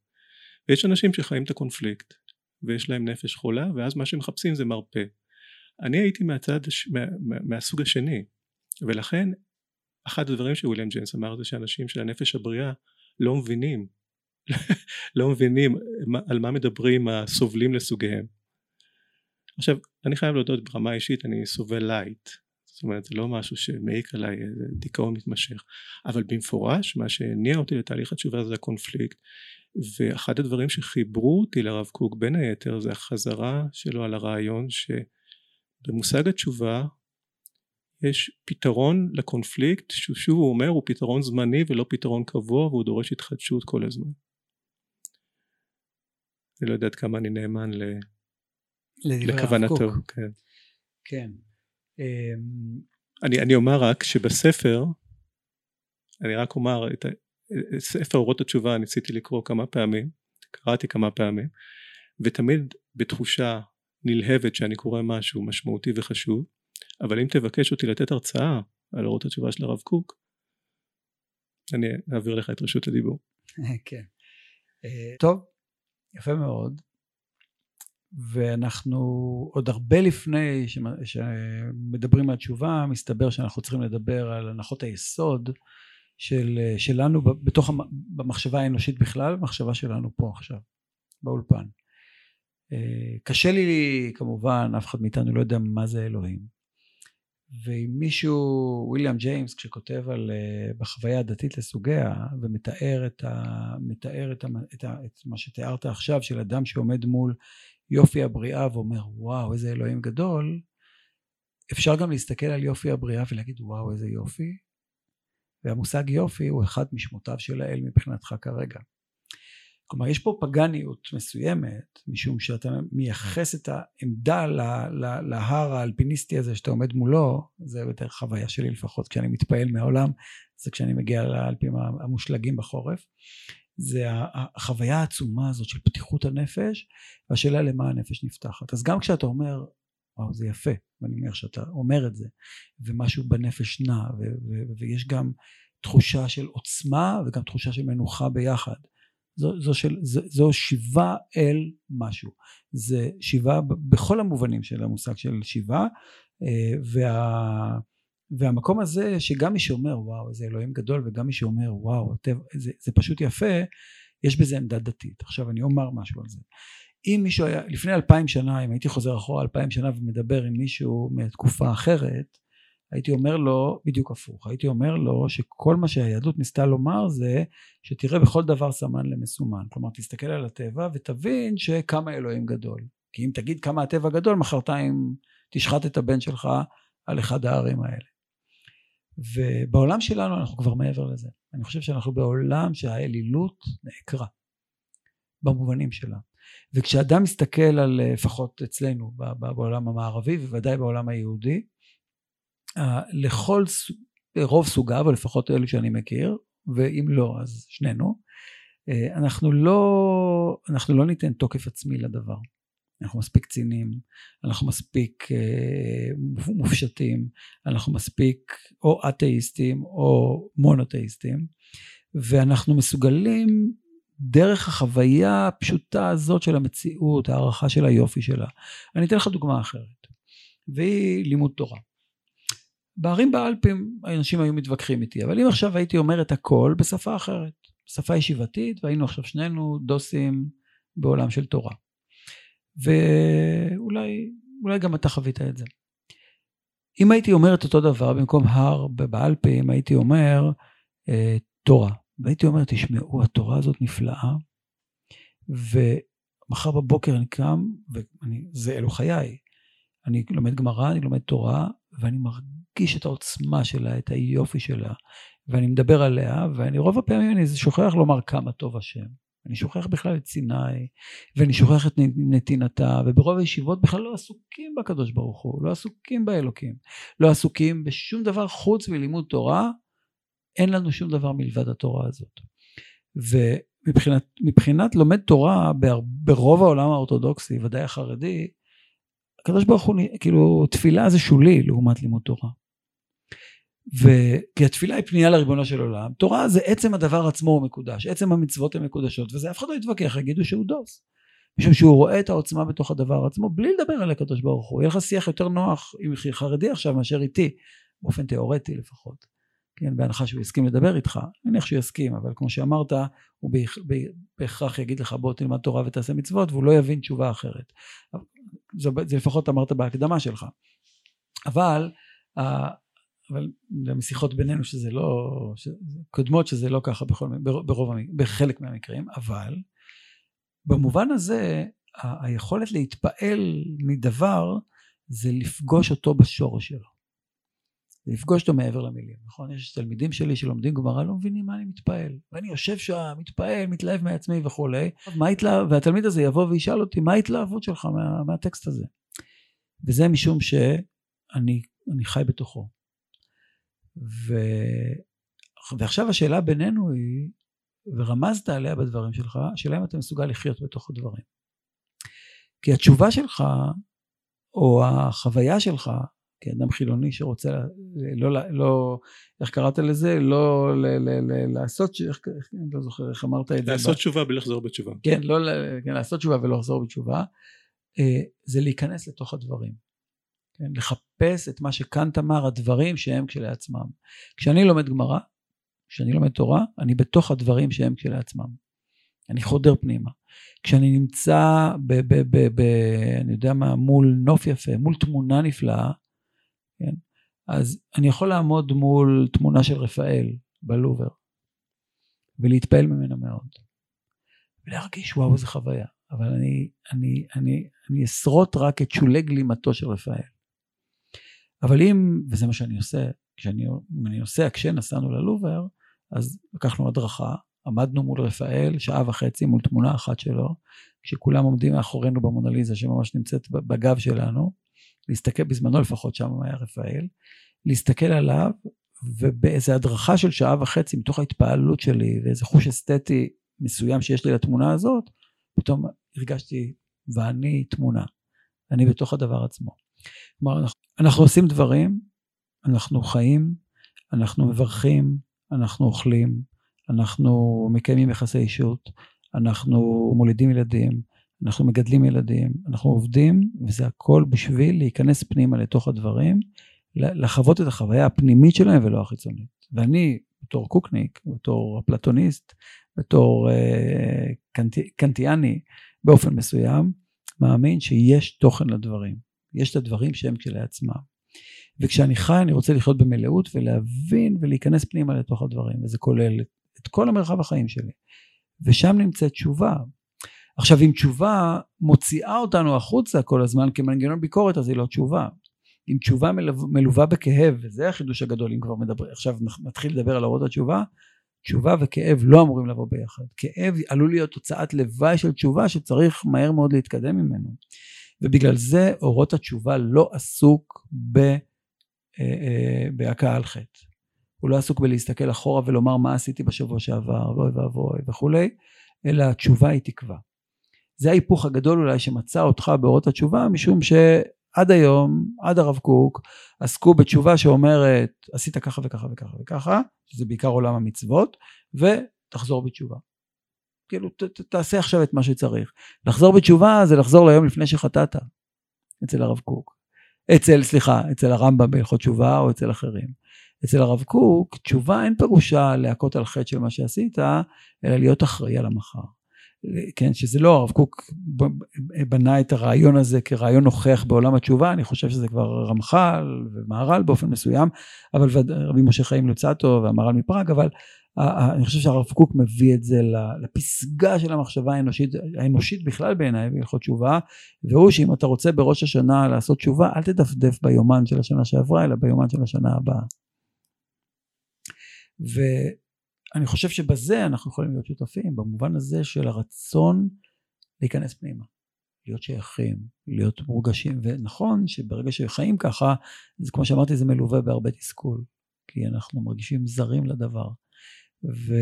ויש אנשים שחיים את הקונפליקט ויש להם נפש חולה ואז מה שמחפשים זה מרפא. אני הייתי מהצד מה, מה, מהסוג השני ולכן אחד הדברים שוויליאם ג'יימס אמר זה שאנשים של הנפש הבריאה לא מבינים לא מבינים על מה מדברים הסובלים לסוגיהם. עכשיו אני חייב להודות ברמה אישית אני סובל light זאת אומרת זה לא משהו שמעיק עליי דיכאון מתמשך אבל במפורש מה שהניע אותי לתהליך התשובה זה הקונפליקט ואחד הדברים שחיברו אותי לרב קוק בין היתר זה החזרה שלו על הרעיון שבמושג התשובה יש פתרון לקונפליקט ששוב הוא אומר הוא פתרון זמני ולא פתרון קבוע והוא דורש התחדשות כל הזמן. אני לא יודעת כמה אני נאמן ל... לכוונתו. כן. כן. אני, אני אומר רק שבספר אני רק אומר את ספר אורות התשובה ניסיתי לקרוא כמה פעמים קראתי כמה פעמים ותמיד בתחושה נלהבת שאני קורא משהו משמעותי וחשוב אבל אם תבקש אותי לתת הרצאה על אורות התשובה של הרב קוק אני אעביר לך את רשות הדיבור. כן. אה, טוב, יפה מאוד. ואנחנו עוד הרבה לפני שמדברים על תשובה מסתבר שאנחנו צריכים לדבר על הנחות היסוד של, שלנו בתוך במחשבה האנושית בכלל במחשבה שלנו פה עכשיו באולפן אה, קשה לי כמובן אף אחד מאיתנו לא יודע מה זה אלוהים ואם מישהו וויליאם ג'יימס כשכותב על אה, בחוויה הדתית לסוגיה ומתאר את, ה, מתאר את, ה, את, ה, את מה שתיארת עכשיו של אדם שעומד מול יופי הבריאה ואומר וואו איזה אלוהים גדול אפשר גם להסתכל על יופי הבריאה ולהגיד וואו איזה יופי והמושג יופי הוא אחד משמותיו של האל מבחינתך כרגע. כלומר יש פה פגניות מסוימת משום שאתה מייחס את העמדה להר האלפיניסטי הזה שאתה עומד מולו זה יותר חוויה שלי לפחות כשאני מתפעל מהעולם זה כשאני מגיע לאלפים המושלגים בחורף. זה החוויה העצומה הזאת של פתיחות הנפש והשאלה למה הנפש נפתחת. אז גם כשאתה אומר וואו זה יפה ואני אומר שאתה אומר את זה ומשהו בנפש נע ויש גם תחושה של עוצמה וגם תחושה של מנוחה ביחד זו, זו, של, זו, זו שיבה אל משהו. זה שיבה בכל המובנים של המושג של שיבה אה, וה, והמקום הזה שגם מי שאומר וואו איזה אלוהים גדול וגם מי שאומר וואו זה, זה פשוט יפה יש בזה עמדה דתית. עכשיו אני אומר משהו על זה. אם מישהו היה לפני אלפיים שנה אם הייתי חוזר אחורה אלפיים שנה ומדבר עם מישהו מתקופה אחרת הייתי אומר לו בדיוק הפוך הייתי אומר לו שכל מה שהיהדות ניסתה לומר זה שתראה בכל דבר סמן למסומן. כלומר תסתכל על הטבע ותבין שכמה אלוהים גדול. כי אם תגיד כמה הטבע גדול מחרתיים תשחט את הבן שלך על אחד הערים האלה. ובעולם שלנו אנחנו כבר מעבר לזה. אני חושב שאנחנו בעולם שהאלילות נעקרה במובנים שלה. וכשאדם מסתכל על לפחות אצלנו בעולם המערבי ובוודאי בעולם היהודי לכל רוב סוגיו או לפחות אלו שאני מכיר ואם לא אז שנינו אה, אנחנו לא אנחנו לא ניתן תוקף עצמי לדבר אנחנו מספיק ציניים, אנחנו מספיק אה, מופשטים, אנחנו מספיק או אתאיסטים או מונותאיסטים, ואנחנו מסוגלים דרך החוויה הפשוטה הזאת של המציאות, הערכה של היופי שלה. אני אתן לך דוגמה אחרת, והיא לימוד תורה. בערים באלפים אנשים היו מתווכחים איתי, אבל אם עכשיו הייתי אומר את הכל בשפה אחרת, שפה ישיבתית, והיינו עכשיו שנינו דוסים בעולם של תורה. ואולי גם אתה חווית את זה. אם הייתי אומר את אותו דבר במקום הר באלפים, הייתי אומר אה, תורה. והייתי אומר, תשמעו, התורה הזאת נפלאה, ומחר בבוקר אני קם, וזה אלו חיי. אני לומד גמרא, אני לומד תורה, ואני מרגיש את העוצמה שלה, את היופי שלה, ואני מדבר עליה, ואני רוב הפעמים אני שוכח לומר כמה טוב השם. אני שוכח בכלל את סיני, ואני שוכח את נתינתה, וברוב הישיבות בכלל לא עסוקים בקדוש ברוך הוא, לא עסוקים באלוקים, לא עסוקים בשום דבר חוץ מלימוד תורה, אין לנו שום דבר מלבד התורה הזאת. ומבחינת לומד תורה ברוב העולם האורתודוקסי, ודאי החרדי, הקדוש ברוך הוא, כאילו, תפילה זה שולי לעומת לימוד תורה. וכי התפילה היא פנייה לריבונו של עולם, תורה זה עצם הדבר עצמו הוא מקודש, עצם המצוות הן מקודשות, וזה אף אחד לא יתווכח, יגידו שהוא דוס. משום שהוא רואה את העוצמה בתוך הדבר עצמו, בלי לדבר על הקדוש ברוך הוא. יהיה לך שיח יותר נוח עם חרדי עכשיו מאשר איתי, באופן תיאורטי לפחות. כן, בהנחה שהוא יסכים לדבר איתך, אני מניח שהוא יסכים, אבל כמו שאמרת, הוא בהכרח יגיד לך בוא תלמד תורה ותעשה מצוות, והוא לא יבין תשובה אחרת. זה, זה לפחות אמרת בהקדמה שלך. אבל אבל משיחות בינינו שזה לא. קודמות שזה לא ככה בכל, ברוב, בחלק מהמקרים, אבל במובן הזה ה- היכולת להתפעל מדבר זה לפגוש אותו בשורש שלו. לפגוש אותו מעבר למילים, נכון? יש תלמידים שלי שלומדים גמרא לא מבינים מה אני מתפעל. ואני יושב שם, מתפעל, מתלהב מעצמי וכולי. מה. והתלמיד הזה יבוא וישאל אותי, מה ההתלהבות שלך מה... מהטקסט הזה? וזה משום שאני חי בתוכו. ו... ועכשיו השאלה בינינו היא, ורמזת עליה בדברים שלך, השאלה אם אתה מסוגל לחיות בתוך הדברים. כי התשובה שלך, או החוויה שלך, כאדם חילוני שרוצה, לא, לא, לא איך קראת לזה? לא ל, ל, ל, לעשות, איך, אני לא זוכר איך אמרת את זה. לעשות תשובה בלי לחזור בתשובה. כן, לא, כן, לעשות תשובה ולא לחזור בתשובה, אה, זה להיכנס לתוך הדברים. כן, לחפש את מה שקאנט אמר, הדברים שהם כשלעצמם. כשאני לומד גמרא, כשאני לומד תורה, אני בתוך הדברים שהם כשלעצמם. אני חודר פנימה. כשאני נמצא, ב, ב, ב, ב, אני יודע מה, מול נוף יפה, מול תמונה נפלאה, כן? אז אני יכול לעמוד מול תמונה של רפאל בלובר, ולהתפעל ממנה מאוד. ולהרגיש, וואו, איזה חוויה. אבל אני, אני, אני, אני אשרוט רק את שולי גלימתו של רפאל. אבל אם, וזה מה שאני עושה, כשאני, אני נוסע, כשנסענו ללובר, אז לקחנו הדרכה, עמדנו מול רפאל שעה וחצי מול תמונה אחת שלו, כשכולם עומדים מאחורינו במונליזה שממש נמצאת בגב שלנו, להסתכל, בזמנו לפחות שם היה רפאל, להסתכל עליו ובאיזה הדרכה של שעה וחצי מתוך ההתפעלות שלי ואיזה חוש אסתטי מסוים שיש לי לתמונה הזאת, פתאום הרגשתי, ואני תמונה, אני בתוך הדבר עצמו. כלומר, אנחנו, אנחנו עושים דברים, אנחנו חיים, אנחנו מברכים, אנחנו אוכלים, אנחנו מקיימים יחסי אישות, אנחנו מולידים ילדים, אנחנו מגדלים ילדים, אנחנו עובדים, וזה הכל בשביל להיכנס פנימה לתוך הדברים, לחוות את החוויה הפנימית שלהם ולא החיצונית. ואני, בתור קוקניק, בתור אפלטוניסט, בתור אה, קנט, קנטיאני, באופן מסוים, מאמין שיש תוכן לדברים. יש את הדברים שהם כשלעצמם. וכשאני חי אני רוצה לחיות במלאות ולהבין ולהיכנס פנימה לתוך הדברים, וזה כולל את כל המרחב החיים שלי. ושם נמצאת תשובה. עכשיו אם תשובה מוציאה אותנו החוצה כל הזמן כמנגנון ביקורת אז היא לא תשובה. אם תשובה מלווה בכאב וזה החידוש הגדול אם כבר מדבר עכשיו נתחיל לדבר על אורות התשובה תשובה וכאב לא אמורים לבוא ביחד. כאב עלול להיות תוצאת לוואי של תשובה שצריך מהר מאוד להתקדם ממנו. ובגלל זה אורות התשובה לא עסוק ב, אה, אה, בהכאה על חטא הוא לא עסוק בלהסתכל אחורה ולומר מה עשיתי בשבוע שעבר ואוי ואבוי וכולי אלא התשובה היא תקווה זה ההיפוך הגדול אולי שמצא אותך באורות התשובה משום שעד היום, עד הרב קוק, עסקו בתשובה שאומרת עשית ככה וככה וככה וככה, שזה בעיקר עולם המצוות, ותחזור בתשובה. כאילו ת, ת, תעשה עכשיו את מה שצריך. לחזור בתשובה זה לחזור ליום לפני שחטאת, אצל הרב קוק. אצל, סליחה, אצל הרמב"ם בהלכות תשובה או אצל אחרים. אצל הרב קוק, תשובה אין פירושה להכות על חטא של מה שעשית, אלא להיות אחראי על המחר. כן, שזה לא, הרב קוק בנה את הרעיון הזה כרעיון נוכח בעולם התשובה, אני חושב שזה כבר רמח"ל ומהר"ל באופן מסוים, אבל רבי משה חיים לוצטו והמהר"ל מפראג, אבל אני חושב שהרב קוק מביא את זה לפסגה של המחשבה האנושית, האנושית בכלל בעיניי בהלכות תשובה, והוא שאם אתה רוצה בראש השנה לעשות תשובה, אל תדפדף ביומן של השנה שעברה, אלא ביומן של השנה הבאה. אני חושב שבזה אנחנו יכולים להיות שותפים, במובן הזה של הרצון להיכנס פנימה, להיות שייכים, להיות מורגשים, ונכון שברגע שחיים ככה, זה כמו שאמרתי, זה מלווה בהרבה תסכול, כי אנחנו מרגישים זרים לדבר. ו...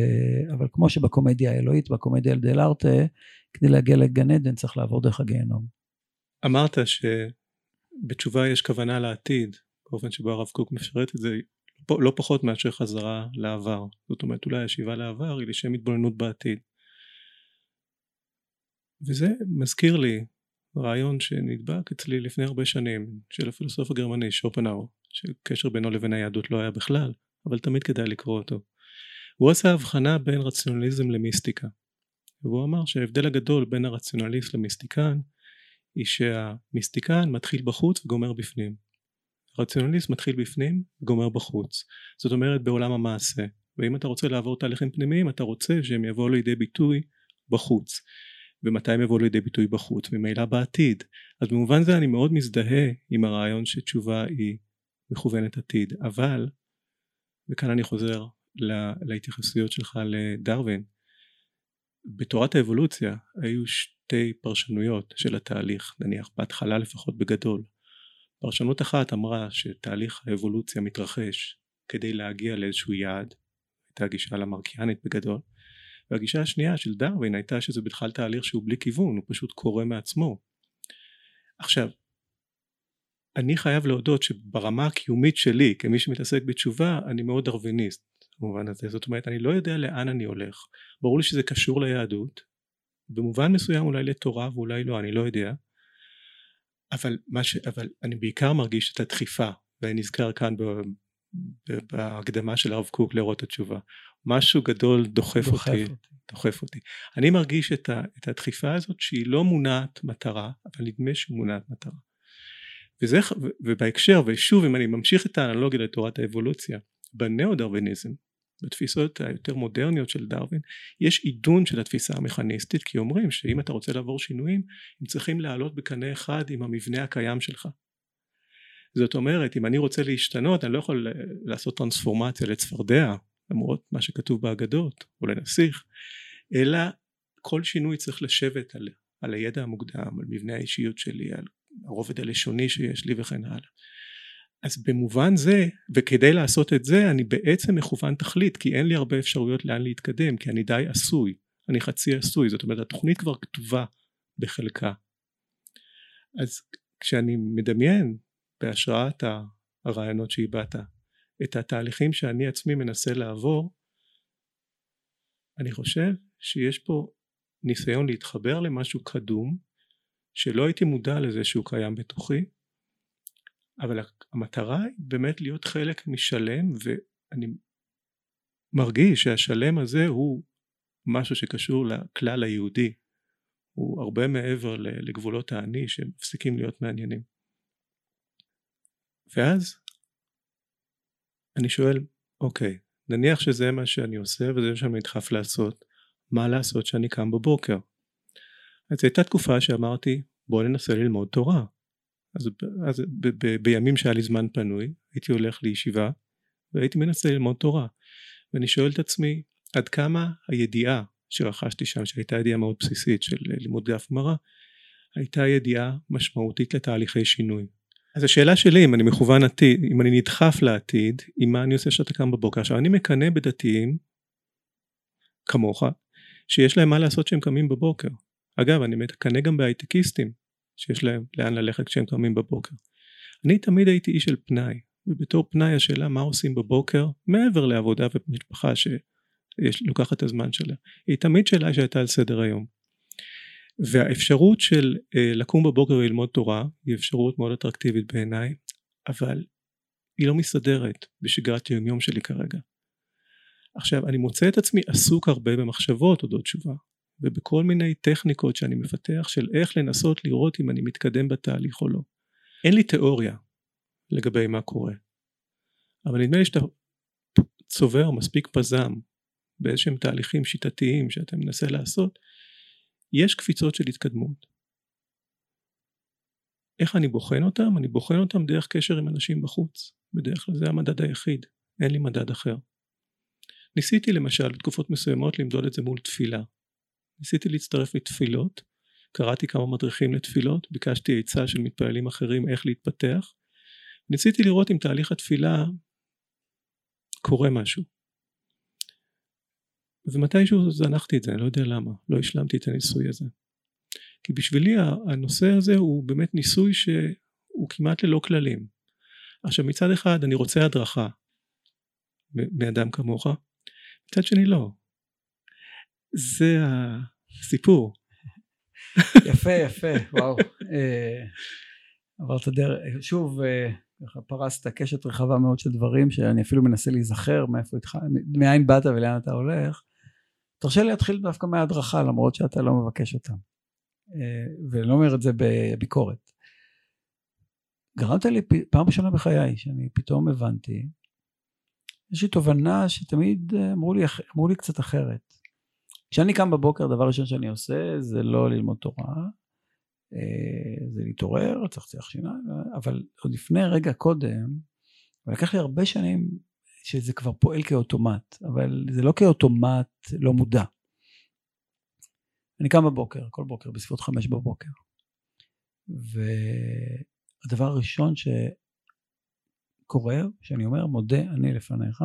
אבל כמו שבקומדיה האלוהית, בקומדיה דל ארטה, כדי להגיע לגן עדן צריך לעבור דרך הגיהנום. אמרת שבתשובה יש כוונה לעתיד, באופן שבו הרב קוק מפרט את זה, לא פחות מאשר חזרה לעבר. זאת אומרת אולי השיבה לעבר היא לשם התבוננות בעתיד. וזה מזכיר לי רעיון שנדבק אצלי לפני הרבה שנים של הפילוסוף הגרמני שופנאו שקשר בינו לבין היהדות לא היה בכלל אבל תמיד כדאי לקרוא אותו. הוא עשה הבחנה בין רציונליזם למיסטיקה והוא אמר שההבדל הגדול בין הרציונליסט למיסטיקן היא שהמיסטיקן מתחיל בחוץ וגומר בפנים רציונליסט מתחיל בפנים וגומר בחוץ. זאת אומרת בעולם המעשה. ואם אתה רוצה לעבור תהליכים פנימיים אתה רוצה שהם יבואו לידי ביטוי בחוץ. ומתי הם יבואו לידי ביטוי בחוץ? ממילא בעתיד. אז במובן זה אני מאוד מזדהה עם הרעיון שתשובה היא מכוונת עתיד. אבל וכאן אני חוזר לה, להתייחסויות שלך לדרווין בתורת האבולוציה היו שתי פרשנויות של התהליך נניח בהתחלה לפחות בגדול פרשנות אחת אמרה שתהליך האבולוציה מתרחש כדי להגיע לאיזשהו יעד, הייתה גישה למרקיאנית בגדול, והגישה השנייה של דרווין הייתה שזה בכלל תהליך שהוא בלי כיוון, הוא פשוט קורה מעצמו. עכשיו, אני חייב להודות שברמה הקיומית שלי כמי שמתעסק בתשובה אני מאוד דרוויניסט במובן הזה. זאת אומרת אני לא יודע לאן אני הולך. ברור לי שזה קשור ליהדות. במובן מסוים אולי לתורה ואולי לא אני לא יודע אבל, ש... אבל אני בעיקר מרגיש את הדחיפה ואני נזכר כאן ב... בהקדמה של הרב קוק לראות התשובה. משהו גדול דוחף, דוחף אותי, אותי. דוחף אותי. אני מרגיש את, ה... את הדחיפה הזאת שהיא לא מונעת מטרה אבל נדמה שהיא מונעת מטרה. וזה, ובהקשר ושוב אם אני ממשיך את האנלוגיה לתורת האבולוציה בנאו דרוויניזם בתפיסות היותר מודרניות של דרווין יש עידון של התפיסה המכניסטית כי אומרים שאם אתה רוצה לעבור שינויים הם צריכים לעלות בקנה אחד עם המבנה הקיים שלך. זאת אומרת אם אני רוצה להשתנות אני לא יכול לעשות טרנספורמציה לצפרדע למרות מה שכתוב באגדות או לנסיך אלא כל שינוי צריך לשבת על, על הידע המוקדם על מבנה האישיות שלי על הרובד הלשוני שיש לי וכן הלאה אז במובן זה וכדי לעשות את זה אני בעצם מכוון תכלית כי אין לי הרבה אפשרויות לאן להתקדם כי אני די עשוי. אני חצי עשוי זאת אומרת התוכנית כבר כתובה בחלקה. אז כשאני מדמיין בהשראת הרעיונות שהבעת את התהליכים שאני עצמי מנסה לעבור אני חושב שיש פה ניסיון להתחבר למשהו קדום שלא הייתי מודע לזה שהוא קיים בתוכי אבל המטרה היא באמת להיות חלק משלם ואני מרגיש שהשלם הזה הוא משהו שקשור לכלל היהודי. הוא הרבה מעבר לגבולות האני שמפסיקים להיות מעניינים. ואז אני שואל אוקיי נניח שזה מה שאני עושה וזה מה שאני נדחף לעשות מה לעשות שאני קם בבוקר? אז הייתה תקופה שאמרתי בוא ננסה ללמוד תורה אז, אז ב, ב, ב, בימים שהיה לי זמן פנוי הייתי הולך לישיבה והייתי מנסה ללמוד תורה. ואני שואל את עצמי עד כמה הידיעה שרכשתי שם שהייתה ידיעה מאוד בסיסית של לימוד דף גמרא הייתה ידיעה משמעותית לתהליכי שינוי? אז השאלה שלי אם אני מכוון עתיד אם אני נדחף לעתיד עם מה אני עושה שאתה קם בבוקר? עכשיו אני מקנא בדתיים כמוך שיש להם מה לעשות כשהם קמים בבוקר. אגב אני מקנא גם בהייטקיסטים שיש להם לאן ללכת כשהם קמים בבוקר. אני תמיד הייתי איש של פנאי ובתור פנאי השאלה מה עושים בבוקר מעבר לעבודה ומשפחה שלוקחת את הזמן שלה היא תמיד שאלה שהייתה על סדר היום. והאפשרות של אה, לקום בבוקר וללמוד תורה היא אפשרות מאוד אטרקטיבית בעיניי אבל היא לא מסתדרת בשגרת היום יום שלי כרגע. עכשיו אני מוצא את עצמי עסוק הרבה במחשבות אודות תשובה ובכל מיני טכניקות שאני מפתח של איך לנסות לראות אם אני מתקדם בתהליך או לא. אין לי תיאוריה לגבי מה קורה אבל נדמה לי שאתה צובר מספיק פזם באיזשהם תהליכים שיטתיים שאתה מנסה לעשות. יש קפיצות של התקדמות. איך אני בוחן אותם? אני בוחן אותם דרך קשר עם אנשים בחוץ. בדרך כלל זה המדד היחיד. אין לי מדד אחר. ניסיתי למשל בתקופות מסוימות למדוד את זה מול תפילה ניסיתי להצטרף לתפילות קראתי כמה מדריכים לתפילות ביקשתי עצה של מתפללים אחרים איך להתפתח ניסיתי לראות אם תהליך התפילה קורה משהו. ומתישהו זנחתי את זה אני לא יודע למה לא השלמתי את הניסוי הזה. כי בשבילי הנושא הזה הוא באמת ניסוי שהוא כמעט ללא כללים. עכשיו מצד אחד אני רוצה הדרכה מאדם כמוך מצד שני לא זה הסיפור. יפה יפה וואו. אה, עברת דרך שוב אה, ככה פרסת קשת רחבה מאוד של דברים שאני אפילו מנסה להיזכר מאיפה איתך מאין באת ולאן אתה הולך. תרשה לי להתחיל דווקא מההדרכה למרות שאתה לא מבקש אותה. אה, ואני לא אומר את זה בביקורת. גרמת לי פעם ראשונה בחיי שאני פתאום הבנתי יש לי תובנה שתמיד אמרו לי, אמרו לי קצת אחרת כשאני קם בבוקר דבר ראשון שאני עושה זה לא ללמוד תורה אה, זה להתעורר, לצחצח שיניים, אבל עוד לפני רגע קודם, ולקח לי הרבה שנים שזה כבר פועל כאוטומט, אבל זה לא כאוטומט לא מודע. אני קם בבוקר, כל בוקר, בסביבות חמש בבוקר, והדבר הראשון שקורה, שאני אומר, מודה אני לפניך,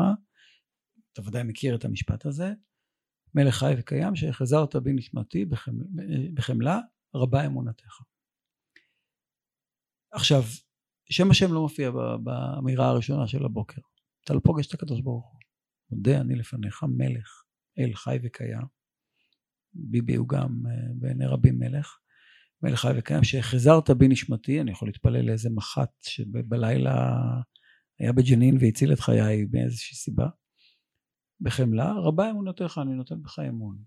אתה ודאי מכיר את המשפט הזה, מלך חי וקיים שהחזרת בי נשמתי בחמלה רבה אמונתך. עכשיו, שם השם לא מופיע באמירה הראשונה של הבוקר. אתה לא פוגש את הקדוש ברוך הוא. מודה אני לפניך מלך, אל חי וקיים. ביבי הוא גם אה, בעיני רבים מלך. מלך חי וקיים, שהחזרת בי נשמתי, אני יכול להתפלל לאיזה מח"ט שבלילה היה בג'נין והציל את חיי מאיזושהי סיבה. בחמלה, רבה אמונתך, אני נותן בך אמון.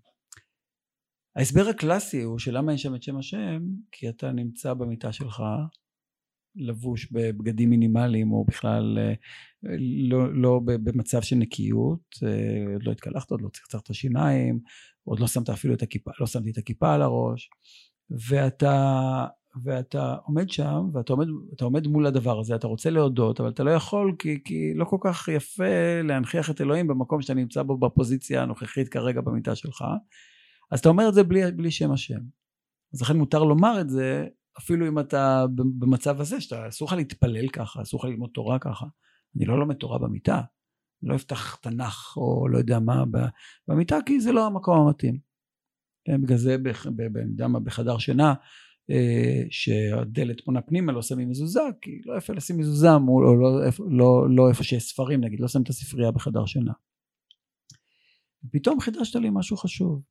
ההסבר הקלאסי הוא שלמה אין שם את שם השם כי אתה נמצא במיטה שלך לבוש בבגדים מינימליים או בכלל אה, לא, לא במצב של נקיות אה, עוד לא התקלחת עוד לא צחצחת שיניים עוד לא שמת אפילו את הכיפה לא שמתי את הכיפה על הראש ואתה ואתה עומד שם ואתה עומד, עומד מול הדבר הזה אתה רוצה להודות אבל אתה לא יכול כי, כי לא כל כך יפה להנכיח את אלוהים במקום שאתה נמצא בו בפוזיציה הנוכחית כרגע במיטה שלך. אז אתה אומר את זה בלי, בלי שם השם. אז לכן מותר לומר את זה אפילו אם אתה במצב הזה שאתה אסור לך להתפלל ככה אסור לך ללמוד תורה ככה. אני לא לומד תורה במיטה. אני לא אפתח תנ"ך או לא יודע מה במיטה כי זה לא המקום המתאים. כן, בגלל זה, יודע מה, בחדר שינה, שהדלת פונה פנימה לא שמים מזוזה, כי לא איפה לשים מזוזה מול, או לא, לא, לא איפה שיש ספרים נגיד, לא שמים את הספרייה בחדר שינה. ופתאום חידשת לי משהו חשוב,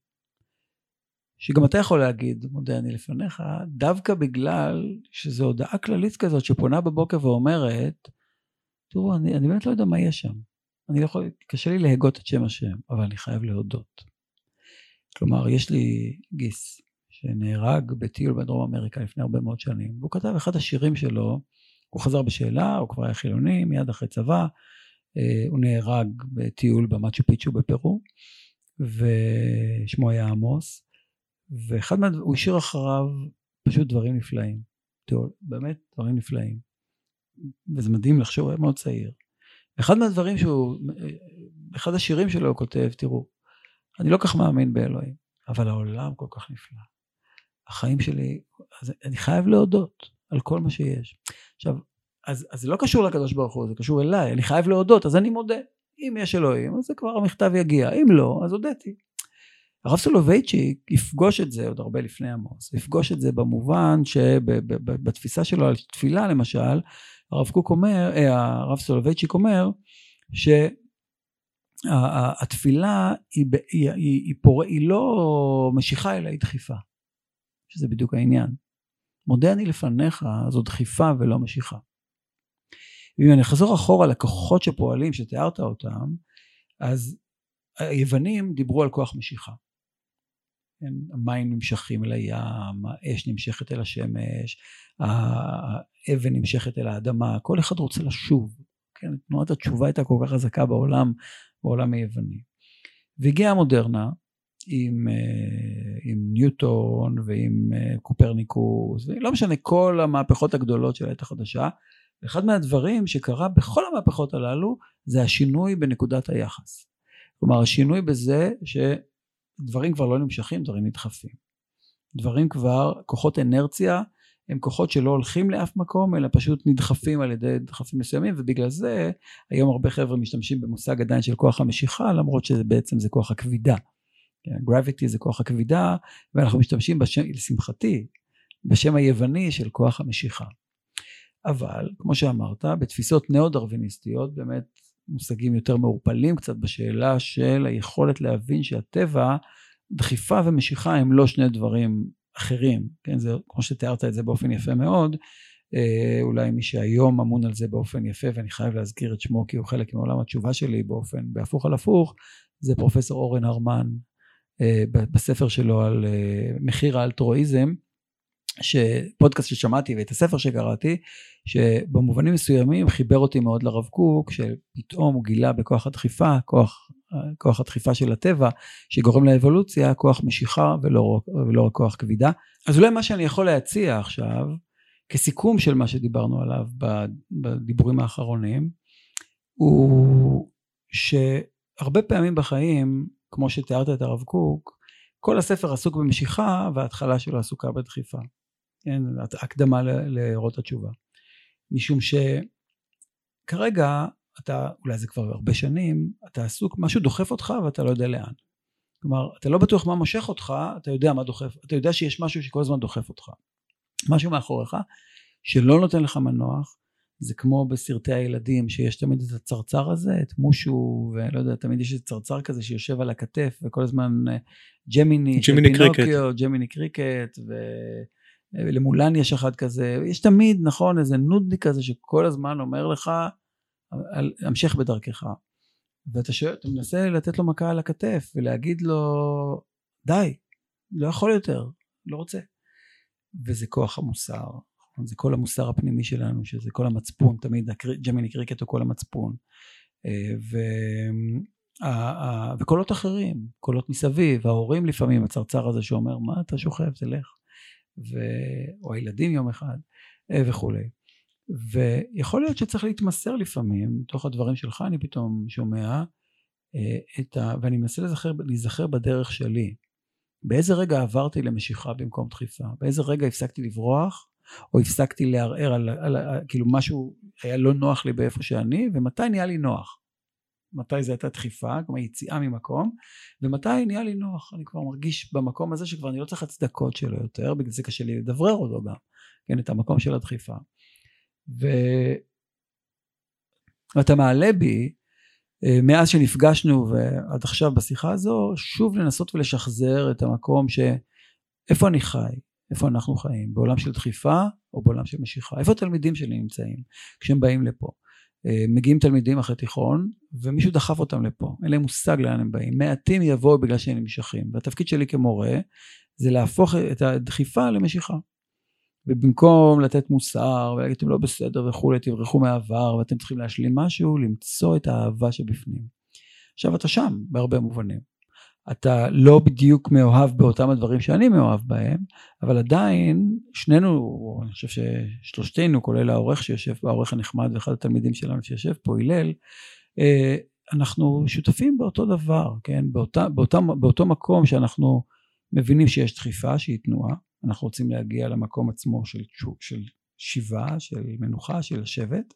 שגם אתה יכול להגיד, מודה אני לפניך, דווקא בגלל שזו הודעה כללית כזאת שפונה בבוקר ואומרת, תראו, אני, אני באמת לא יודע מה יש שם. אני לא יכול, קשה לי להגות את שם השם, אבל אני חייב להודות. כלומר, יש לי גיס שנהרג בטיול בדרום אמריקה לפני הרבה מאוד שנים, והוא כתב אחד השירים שלו, הוא חזר בשאלה, הוא כבר היה חילוני, מיד אחרי צבא, אה, הוא נהרג בטיול במצ'ו פיצ'ו בפרו, ושמו היה עמוס, ואחד מה... הוא השאיר אחריו פשוט דברים נפלאים. באמת דברים נפלאים. וזה מדהים לחשוב, הוא היה מאוד צעיר. אחד מהדברים שהוא, אחד השירים שלו הוא כותב, תראו, אני לא כך מאמין באלוהים, אבל העולם כל כך נפלא. החיים שלי, אז אני חייב להודות על כל מה שיש. עכשיו, אז, אז זה לא קשור לקדוש ברוך הוא, זה קשור אליי, אני חייב להודות, אז אני מודה. אם יש אלוהים, אז זה כבר המכתב יגיע, אם לא, אז הודיתי. הרב סולובייצ'יק יפגוש את זה עוד הרבה לפני עמוס, יפגוש את זה במובן שבתפיסה שלו על תפילה למשל, הרב קוק אומר, אה, הרב סולובייצ'יק אומר, שהתפילה היא, היא, היא, היא, פור... היא לא משיכה אלא היא דחיפה, שזה בדיוק העניין. מודה אני לפניך זו דחיפה ולא משיכה. ואם אני אחזור אחורה לכוחות שפועלים שתיארת אותם, אז היוונים דיברו על כוח משיכה. המים נמשכים אל הים, האש נמשכת אל השמש, האבן נמשכת אל האדמה, כל אחד רוצה לשוב. כן? תנועת התשובה הייתה כל כך חזקה בעולם, בעולם היווני. והגיעה המודרנה עם, אה, עם ניוטון ועם אה, קופרניקוס, ולא משנה כל המהפכות הגדולות של העת החדשה, אחד מהדברים שקרה בכל המהפכות הללו זה השינוי בנקודת היחס. כלומר השינוי בזה שדברים כבר לא נמשכים, דברים נדחפים. דברים כבר, כוחות אנרציה הם כוחות שלא הולכים לאף מקום אלא פשוט נדחפים על ידי דחפים מסוימים ובגלל זה היום הרבה חבר'ה משתמשים במושג עדיין של כוח המשיכה למרות שזה בעצם זה כוח הכבידה. גרביטי כן, זה כוח הכבידה ואנחנו משתמשים בשם, לשמחתי, בשם היווני של כוח המשיכה. אבל כמו שאמרת בתפיסות נאו-דרוויניסטיות באמת מושגים יותר מעורפלים קצת בשאלה של היכולת להבין שהטבע דחיפה ומשיכה הם לא שני דברים אחרים כן זה כמו שתיארת את זה באופן יפה מאוד אה, אולי מי שהיום אמון על זה באופן יפה ואני חייב להזכיר את שמו כי הוא חלק מעולם התשובה שלי באופן בהפוך על הפוך זה פרופסור אורן הרמן בספר שלו על אה, מחיר האלטרואיזם שפודקאסט ששמעתי ואת הספר שקראתי שבמובנים מסוימים חיבר אותי מאוד לרב קוק שפתאום הוא גילה בכוח הדחיפה כוח, כוח הדחיפה של הטבע שגורם לאבולוציה כוח משיכה ולא, ולא רק כוח כבידה. אז אולי מה שאני יכול להציע עכשיו כסיכום של מה שדיברנו עליו בדיבורים האחרונים הוא שהרבה פעמים בחיים כמו שתיארת את הרב קוק כל הספר עסוק במשיכה וההתחלה שלו עסוקה בדחיפה כן, הקדמה לאורות התשובה. משום שכרגע אתה, אולי זה כבר הרבה שנים, אתה עסוק, משהו דוחף אותך ואתה לא יודע לאן. כלומר, אתה לא בטוח מה מושך אותך, אתה יודע מה דוחף, אתה יודע שיש משהו שכל הזמן דוחף אותך. משהו מאחוריך שלא נותן לך מנוח, זה כמו בסרטי הילדים שיש תמיד את הצרצר הזה, את מושו, ולא יודע, תמיד יש את צרצר כזה שיושב על הכתף, וכל הזמן אה, ג'מיני, ג'מיני קריקט, ג'מיני קריקט, ו... למולן יש אחד כזה, יש תמיד נכון איזה נודניק כזה שכל הזמן אומר לך המשך בדרכך. ואתה שואל, אתה מנסה לתת לו מכה על הכתף ולהגיד לו די, לא יכול יותר, לא רוצה. וזה כוח המוסר, זה כל המוסר הפנימי שלנו שזה כל המצפון תמיד ג'מיני קריקט הוא כל המצפון אה, ו... וקולות אחרים, קולות מסביב, ההורים לפעמים, הצרצר הזה שאומר מה אתה שוכב, תלך ו... או הילדים יום אחד אה, וכולי. ויכול להיות שצריך להתמסר לפעמים, מתוך הדברים שלך אני פתאום שומע, אה, את ה... ואני מנסה לזכר, להיזכר בדרך שלי. באיזה רגע עברתי למשיכה במקום דחיפה? באיזה רגע הפסקתי לברוח? או הפסקתי לערער על, על, על כאילו משהו היה לא נוח לי באיפה שאני, ומתי נהיה לי נוח? מתי זה הייתה דחיפה, כלומר יציאה ממקום, ומתי נהיה לי נוח, אני כבר מרגיש במקום הזה שכבר אני לא צריך הצדקות שלו יותר, בגלל זה קשה לי לדברר אותו גם, כן, את המקום של הדחיפה. ו... ואתה מעלה בי, אה, מאז שנפגשנו ועד עכשיו בשיחה הזו, שוב לנסות ולשחזר את המקום ש... איפה אני חי, איפה אנחנו חיים, בעולם של דחיפה או בעולם של משיכה, איפה התלמידים שלי נמצאים כשהם באים לפה. אה, מגיעים תלמידים אחרי תיכון ומישהו דחף אותם לפה, אין להם מושג לאן הם באים, מעטים יבואו בגלל שהם נמשכים, והתפקיד שלי כמורה זה להפוך את הדחיפה למשיכה. ובמקום לתת מוסר ולהגיד אתם לא בסדר וכולי תברחו מהעבר ואתם צריכים להשלים משהו למצוא את האהבה שבפנים. עכשיו אתה שם בהרבה מובנים אתה לא בדיוק מאוהב באותם הדברים שאני מאוהב בהם, אבל עדיין שנינו, אני חושב ששלושתנו, כולל העורך שיושב העורך הנחמד ואחד התלמידים שלנו שיושב פה, הלל, אה, אנחנו שותפים באותו דבר, כן? באותה, באותה, באותו מקום שאנחנו מבינים שיש דחיפה שהיא תנועה, אנחנו רוצים להגיע למקום עצמו של, של שיבה, של מנוחה, של לשבת,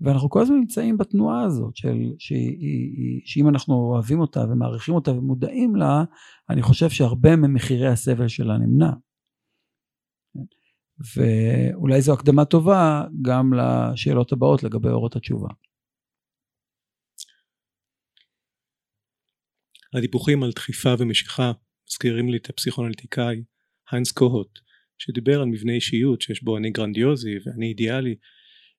ואנחנו כל הזמן נמצאים בתנועה הזאת, של, שהיא, שאם אנחנו אוהבים אותה ומעריכים אותה ומודעים לה, אני חושב שהרבה ממחירי הסבל שלה נמנע. ואולי זו הקדמה טובה גם לשאלות הבאות לגבי אורות התשובה. הדיווחים על דחיפה ומשיכה מזכירים לי את הפסיכואנליטיקאי היינס קוהוט שדיבר על מבנה אישיות שיש בו אני גרנדיוזי ואני אידיאלי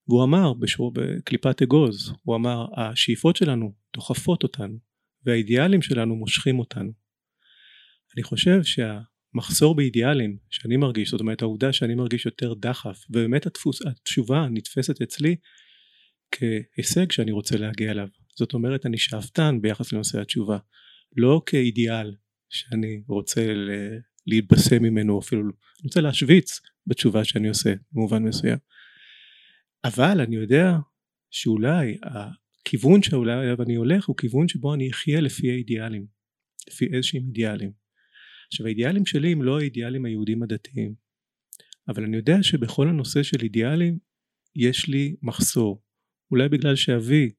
והוא אמר בשור, בקליפת אגוז הוא אמר השאיפות שלנו דוחפות אותנו והאידיאלים שלנו מושכים אותנו. אני חושב שהמחסור באידיאלים שאני מרגיש זאת אומרת העובדה שאני מרגיש יותר דחף ובאמת התפוס, התשובה נתפסת אצלי כהישג שאני רוצה להגיע אליו. זאת אומרת אני שאפתן ביחס לנושא התשובה לא כאידיאל שאני רוצה להתבשם ממנו אפילו. אני רוצה להשוויץ בתשובה שאני עושה במובן מסוים. אבל אני יודע שאולי הכיוון שאולי אני הולך הוא כיוון שבו אני אחיה לפי האידיאלים לפי איזשהם אידיאלים. עכשיו האידיאלים שלי הם לא האידיאלים היהודים הדתיים אבל אני יודע שבכל הנושא של אידיאלים יש לי מחסור. אולי בגלל שאבי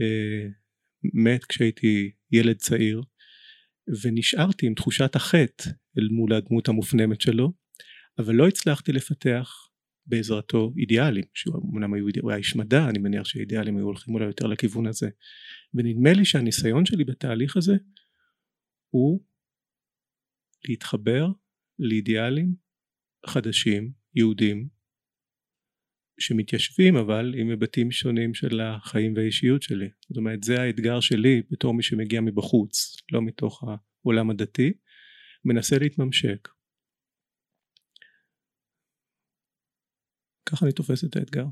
אה, מת כשהייתי ילד צעיר ונשארתי עם תחושת החטא אל מול הדמות המופנמת שלו אבל לא הצלחתי לפתח בעזרתו אידיאלים שהוא אמנם הוא היה איש מדע אני מניח שאידיאלים היו הולכים אולי יותר לכיוון הזה. ונדמה לי שהניסיון שלי בתהליך הזה הוא להתחבר לאידיאלים חדשים יהודים שמתיישבים אבל עם היבטים שונים של החיים והאישיות שלי. זאת אומרת זה האתגר שלי בתור מי שמגיע מבחוץ לא מתוך העולם הדתי מנסה להתממשק. ככה אני תופס את האתגר